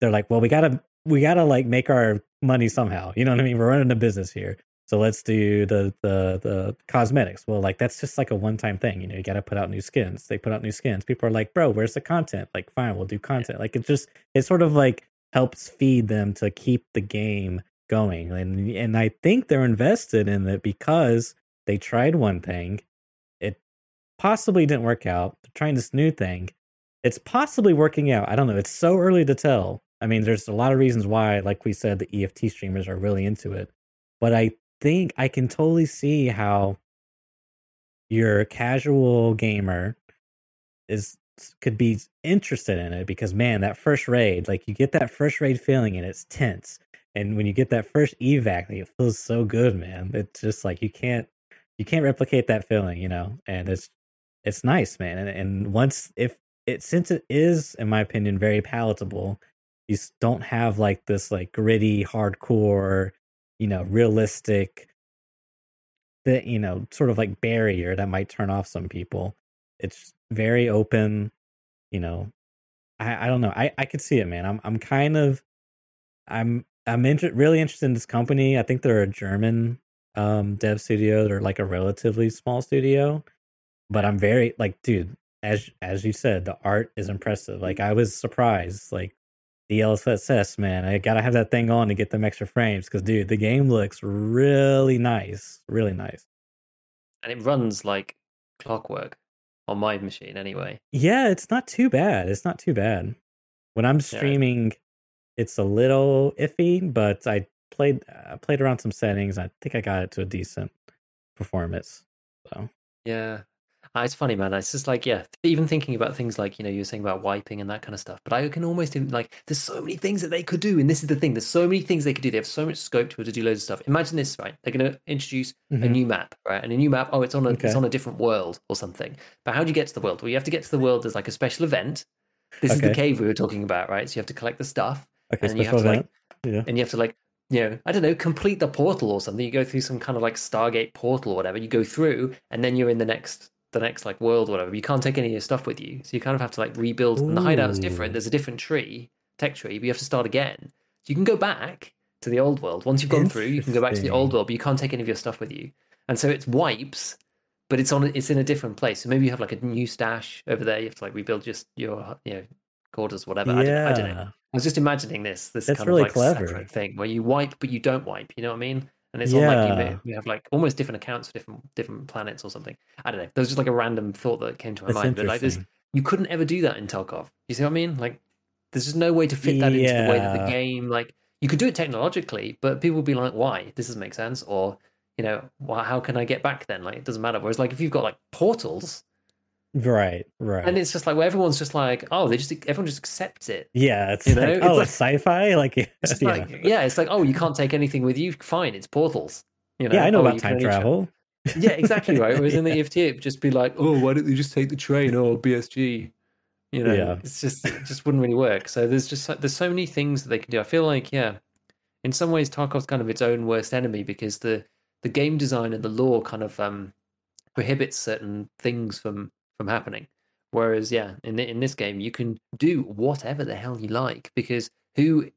they're like well we gotta we gotta like make our money somehow. You know what i mean? We're running a business here so let's do the the the cosmetics. Well, like that's just like a one time thing. You know, you got to put out new skins. They put out new skins. People are like, bro, where's the content? Like, fine, we'll do content. Like it just it sort of like helps feed them to keep the game going. And and I think they're invested in it because they tried one thing, it possibly didn't work out. They're trying this new thing. It's possibly working out. I don't know. It's so early to tell. I mean, there's a lot of reasons why, like we said, the EFT streamers are really into it. But I think I can totally see how your casual gamer is could be interested in it because man, that first raid, like you get that first raid feeling and it's tense. And when you get that first evac, like, it feels so good, man. It's just like you can't you can't replicate that feeling, you know. And it's it's nice, man. And, and once if it since it is, in my opinion, very palatable, you don't have like this like gritty, hardcore, you know, realistic that you know sort of like barrier that might turn off some people. It's very open you know i i don't know i i could see it man. I'm i'm kind of i'm i'm inter- really interested in this company. I think they're a german um dev studio. They're like a relatively small studio but i'm very like dude as as you said the art is impressive. Like i was surprised like DLSS, man. I gotta have that thing on to get them extra frames because, dude, the game looks really nice, really nice. And it runs like clockwork on my machine anyway. Yeah, it's not too bad. It's not too bad. When I'm streaming, it's a little iffy, but I played I played around some settings. I think I got it to a decent performance. So Yeah. Uh, it's funny, man. It's just like, yeah, even thinking about things like, you know, you were saying about wiping and that kind of stuff. But I can almost, like, there's so many things that they could do. And this is the thing there's so many things they could do. They have so much scope to, to do loads of stuff. Imagine this, right? They're going to introduce Mhm. a new map, right? And a new map, oh, it's on a, Okay. it's on a different world or something. But how do you get to the world? Well, you have to get to the world as like a special event. This is the cave we were talking about, right? So you have to collect the stuff Okay, And you have to, like, yeah. and you have to like you know i don't know complete the portal or something you go through some kind of like stargate portal or whatever you go through and then you're in the next the next like world or whatever you can't take any of your stuff with you. So you kind of have to like rebuild and the hideout's Ooh. different. There's a different tree tech tree but you have to start again. So you can go back to the old world. Once you've gone through you can go back to the old world but you can't take any of your stuff with you. And so it's wipes but it's on it's in a different place. So maybe you have like a new stash over there. You have to like rebuild just your you know quarters whatever. I, don't, I don't know. I was just imagining this this That's kind really of like clever. separate thing where you wipe but you don't wipe. You know what I mean? And it's on like you, you have like almost different accounts for different different planets or something. I don't know. There was just like a random thought that came to my That's mind. But like this, you couldn't ever do that in Tarkov. You see what I mean? Like there's just no way to fit that into the way that the game like you could do it technologically, but people would be like, why? This doesn't make sense. Or you know, well, how can I get back then? Like it doesn't matter. Whereas like if you've got like portals, Right, right. and it's just like where everyone's just like, oh, they just everyone just accepts it. yeah, it's you like, know, it's oh, <laughs> like- it's sci-fi. Like, It's yeah. like yeah, it's like oh, you can't take anything with you. Fine, it's portals. You know, yeah, I know oh, about time travel. Yeah, exactly right. <laughs> Whereas in the EFT, it'd just be like, oh, why don't they just take the train or BSG? You know, Yeah. it's just it just wouldn't really work. So there's just there's so many things that they can do. I feel like yeah, in some ways Tarkov's kind of its own worst enemy because the the game design and the lore kind of um prohibits certain things from from happening. Whereas yeah, in in this game you can do whatever the hell you like because who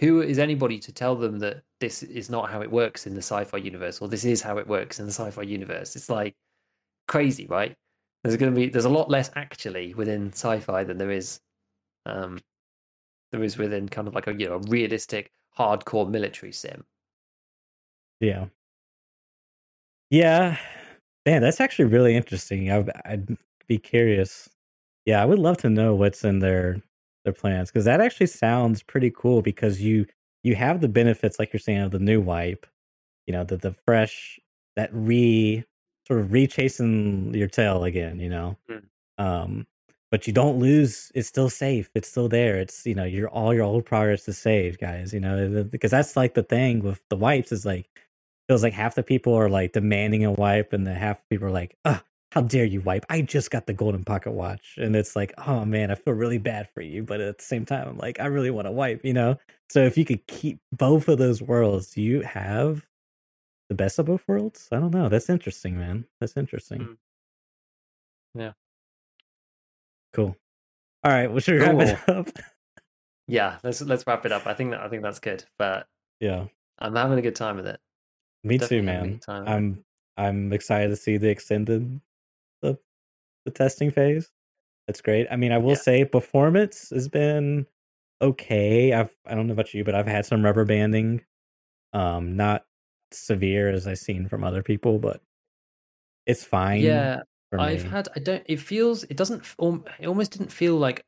who is anybody to tell them that this is not how it works in the sci-fi universe or this is how it works in the sci-fi universe it's like crazy right there's going to be there's a lot less actually within sci-fi than there is um there is within kind of like a you know a realistic hardcore military sim Yeah. Yeah. Man, that's actually really interesting. I, I'd be curious. Yeah, I would love to know what's in their their plans because that actually sounds pretty cool because you you have the benefits like you're saying of the new wipe, you know, the the fresh that re sort of rechasing your tail again, you know. Mm. Um but you don't lose it's still safe. It's still there. It's you know, your all your old progress is saved, guys, you know, because that's like the thing with the wipes is like feels like half the people are like demanding a wipe and the half people are like, ah, how dare you wipe? I just got the golden pocket watch. And it's like, oh man, I feel really bad for you. But at the same time, I'm like, I really want to wipe, you know? So if you could keep both of those worlds, do you have the best of both worlds? I don't know. That's interesting, man. That's interesting. Mm. Yeah. Cool. All right. Well, should we wrap it <laughs> up? yeah let's let's wrap it up i think that i think that's good but yeah. i'm having a good time with it Me too, Definitely a man. good time with it. I'm I'm excited to see the extended the the testing phase. That's great. I mean, I will Yeah. say performance has been okay. I've I don't know about you, but I've had some rubber banding. Um, not severe as I've seen from other people, but it's fine. yeah I've had. I don't. It feels. It doesn't. It almost didn't feel like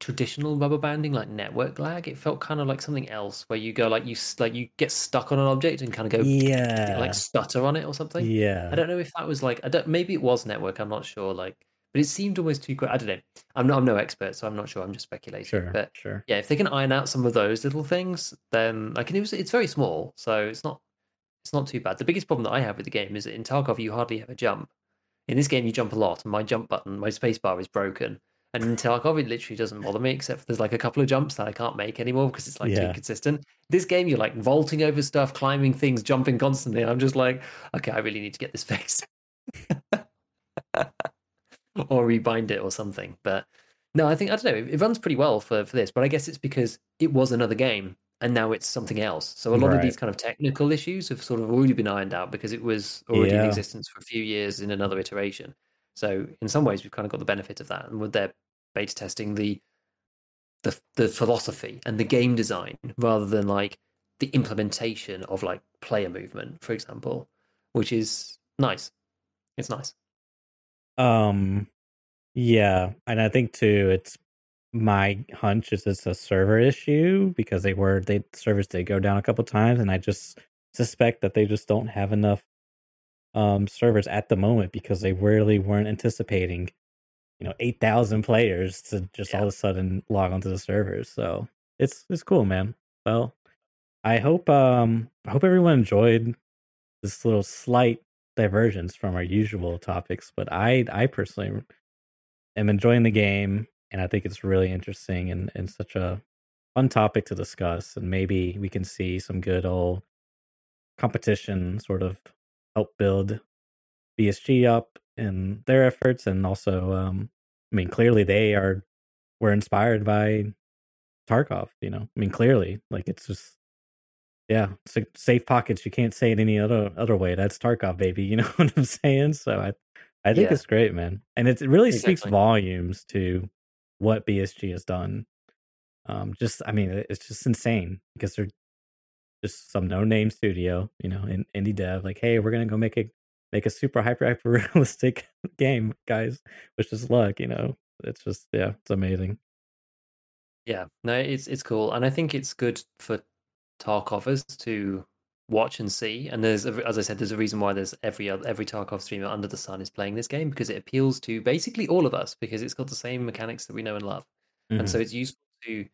traditional rubber banding, like network lag. It felt kind of like something else, where you go like you like you get stuck on an object and kind of go yeah, like stutter on it or something. yeah. I don't know if that was like. I don't. Maybe it was network. I'm not sure. Like, but it seemed almost too quick. I don't know. I'm not. I'm no expert, so I'm not sure. I'm just speculating. Sure, But sure. yeah, if they can iron out some of those little things, then like and it was. It's very small, so it's not. It's not too bad. The biggest problem that I have with the game is that in Tarkov you hardly ever jump. In this game you jump a lot, and my jump button, my space bar is broken. And Tarkov literally doesn't bother me, except for there's like a couple of jumps that I can't make anymore because it's like too Yeah. inconsistent. This game you're like vaulting over stuff, climbing things, jumping constantly. And I'm just like, okay, I really need to get this <laughs> fixed. or rebind it or something. But no, I think I don't know. It, it runs pretty well for for this, but I guess it's because it was another game and now it's something else. So a lot of these kind of technical issues have sort of already been ironed out because it was already in existence for a few years in another iteration. So in some ways, we've kind of got the benefit of that, and with their beta testing the the the philosophy and the game design rather than like the implementation of like player movement, for example, which is nice. It's nice. Um, yeah, and I think too, it's my hunch is it's a server issue because they were they servers did go down a couple times, and I just suspect that they just don't have enough um, servers at the moment because they really weren't anticipating, you know, eight thousand players to just Yeah. all of a sudden log onto the servers. So it's it's cool, man. Well, I hope um I hope everyone enjoyed this little slight divergence from our usual topics, but I I personally am enjoying the game and I think it's really interesting and, and such a fun topic to discuss and maybe we can see some good old competition sort of help build BSG up in their efforts and also um I mean clearly they are were inspired by Tarkov, you know. I mean clearly like it's just yeah, sa- safe pockets. You can't say it any other other way. That's Tarkov, baby. You <laughs> know what I'm saying? So I, I think Yeah. it's great, man, and it really speaks volumes to what BSG has done. Um, just I mean, it's just insane because they're just some no name studio, you know, in indie dev. Like, hey, we're gonna go make a make a super hyper hyper realistic <laughs> game, guys. Which is luck. You know, it's just yeah, it's amazing. Yeah, no, it's it's cool, and I think it's good for Tarkovers to watch and see. And there's, as I said, there's a reason why there's every other, every Tarkov streamer under the sun is playing this game because it appeals to basically all of us because it's got the same mechanics that we know and love, and Mhm. so it's useful to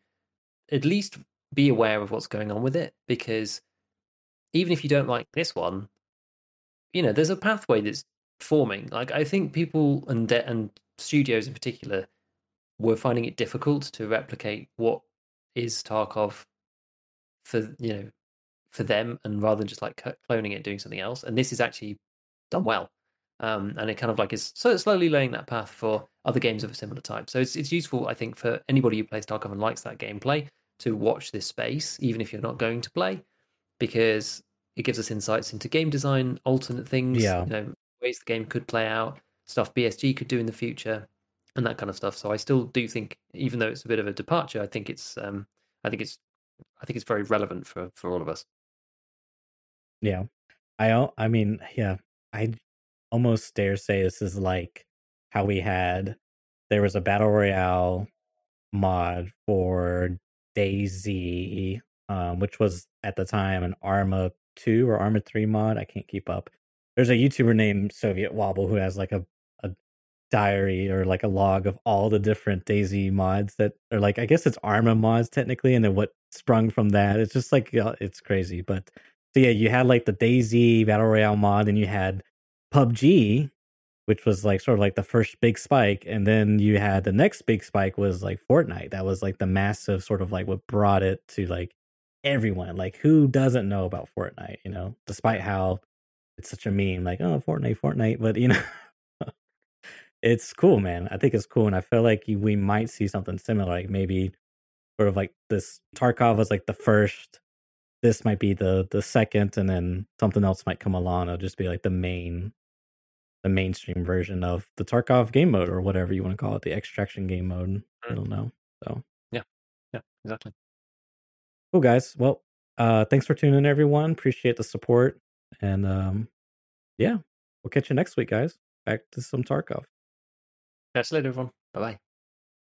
at least be aware of what's going on with it because even if you don't like this one, you know, there's a pathway that's forming. Like I think people and de- and studios in particular were finding it difficult to replicate what is Tarkov for you know for them, and rather than just like cloning it, doing something else. And this is actually done well, um, and it kind of like is so slowly laying that path for other games of a similar type. So it's it's useful, I think, for anybody who plays Tarkov and likes that gameplay to watch this space, even if you're not going to play, because it gives us insights into game design, alternate things, Yeah. you know, ways the game could play out, stuff BSG could do in the future, and that kind of stuff. So I still do think, even though it's a bit of a departure, I think it's um, I think it's I think it's very relevant for for all of us. Yeah. I I mean, yeah, I almost dare say this is like how we had there was a battle royale mod for DayZ, um, which was at the time an Arma 2 or Arma 3 mod. I can't keep up. There's a YouTuber named Soviet Womble who has like a, a diary or like a log of all the different DayZ mods that are like I guess it's Arma mods technically, and then what sprung from that. It's just like it's crazy. But so yeah, you had like the DayZ Battle Royale mod, and you had PUBG, which was like sort of like the first big spike, and then you had the next big spike was like Fortnite. That was like the massive sort of like what brought it to like everyone. Like who doesn't know about Fortnite? You know, despite how it's such a meme, like oh Fortnite, Fortnite, but you <laughs> know. it's cool, man. I think it's cool, and I feel like we might see something similar. Like maybe sort of like this Tarkov was like the first. This might be the the second, and then something else might come along. It'll just be like the main, the mainstream version of the Tarkov game mode or whatever you want to call it, the extraction game mode. I Mm. don't know. So yeah, Yeah, exactly. Cool, guys. Well, uh, thanks for tuning in, everyone. Appreciate the support, and um, yeah, we'll catch you next week, guys. Back to some Tarkov. Catch you later, everyone. Bye bye.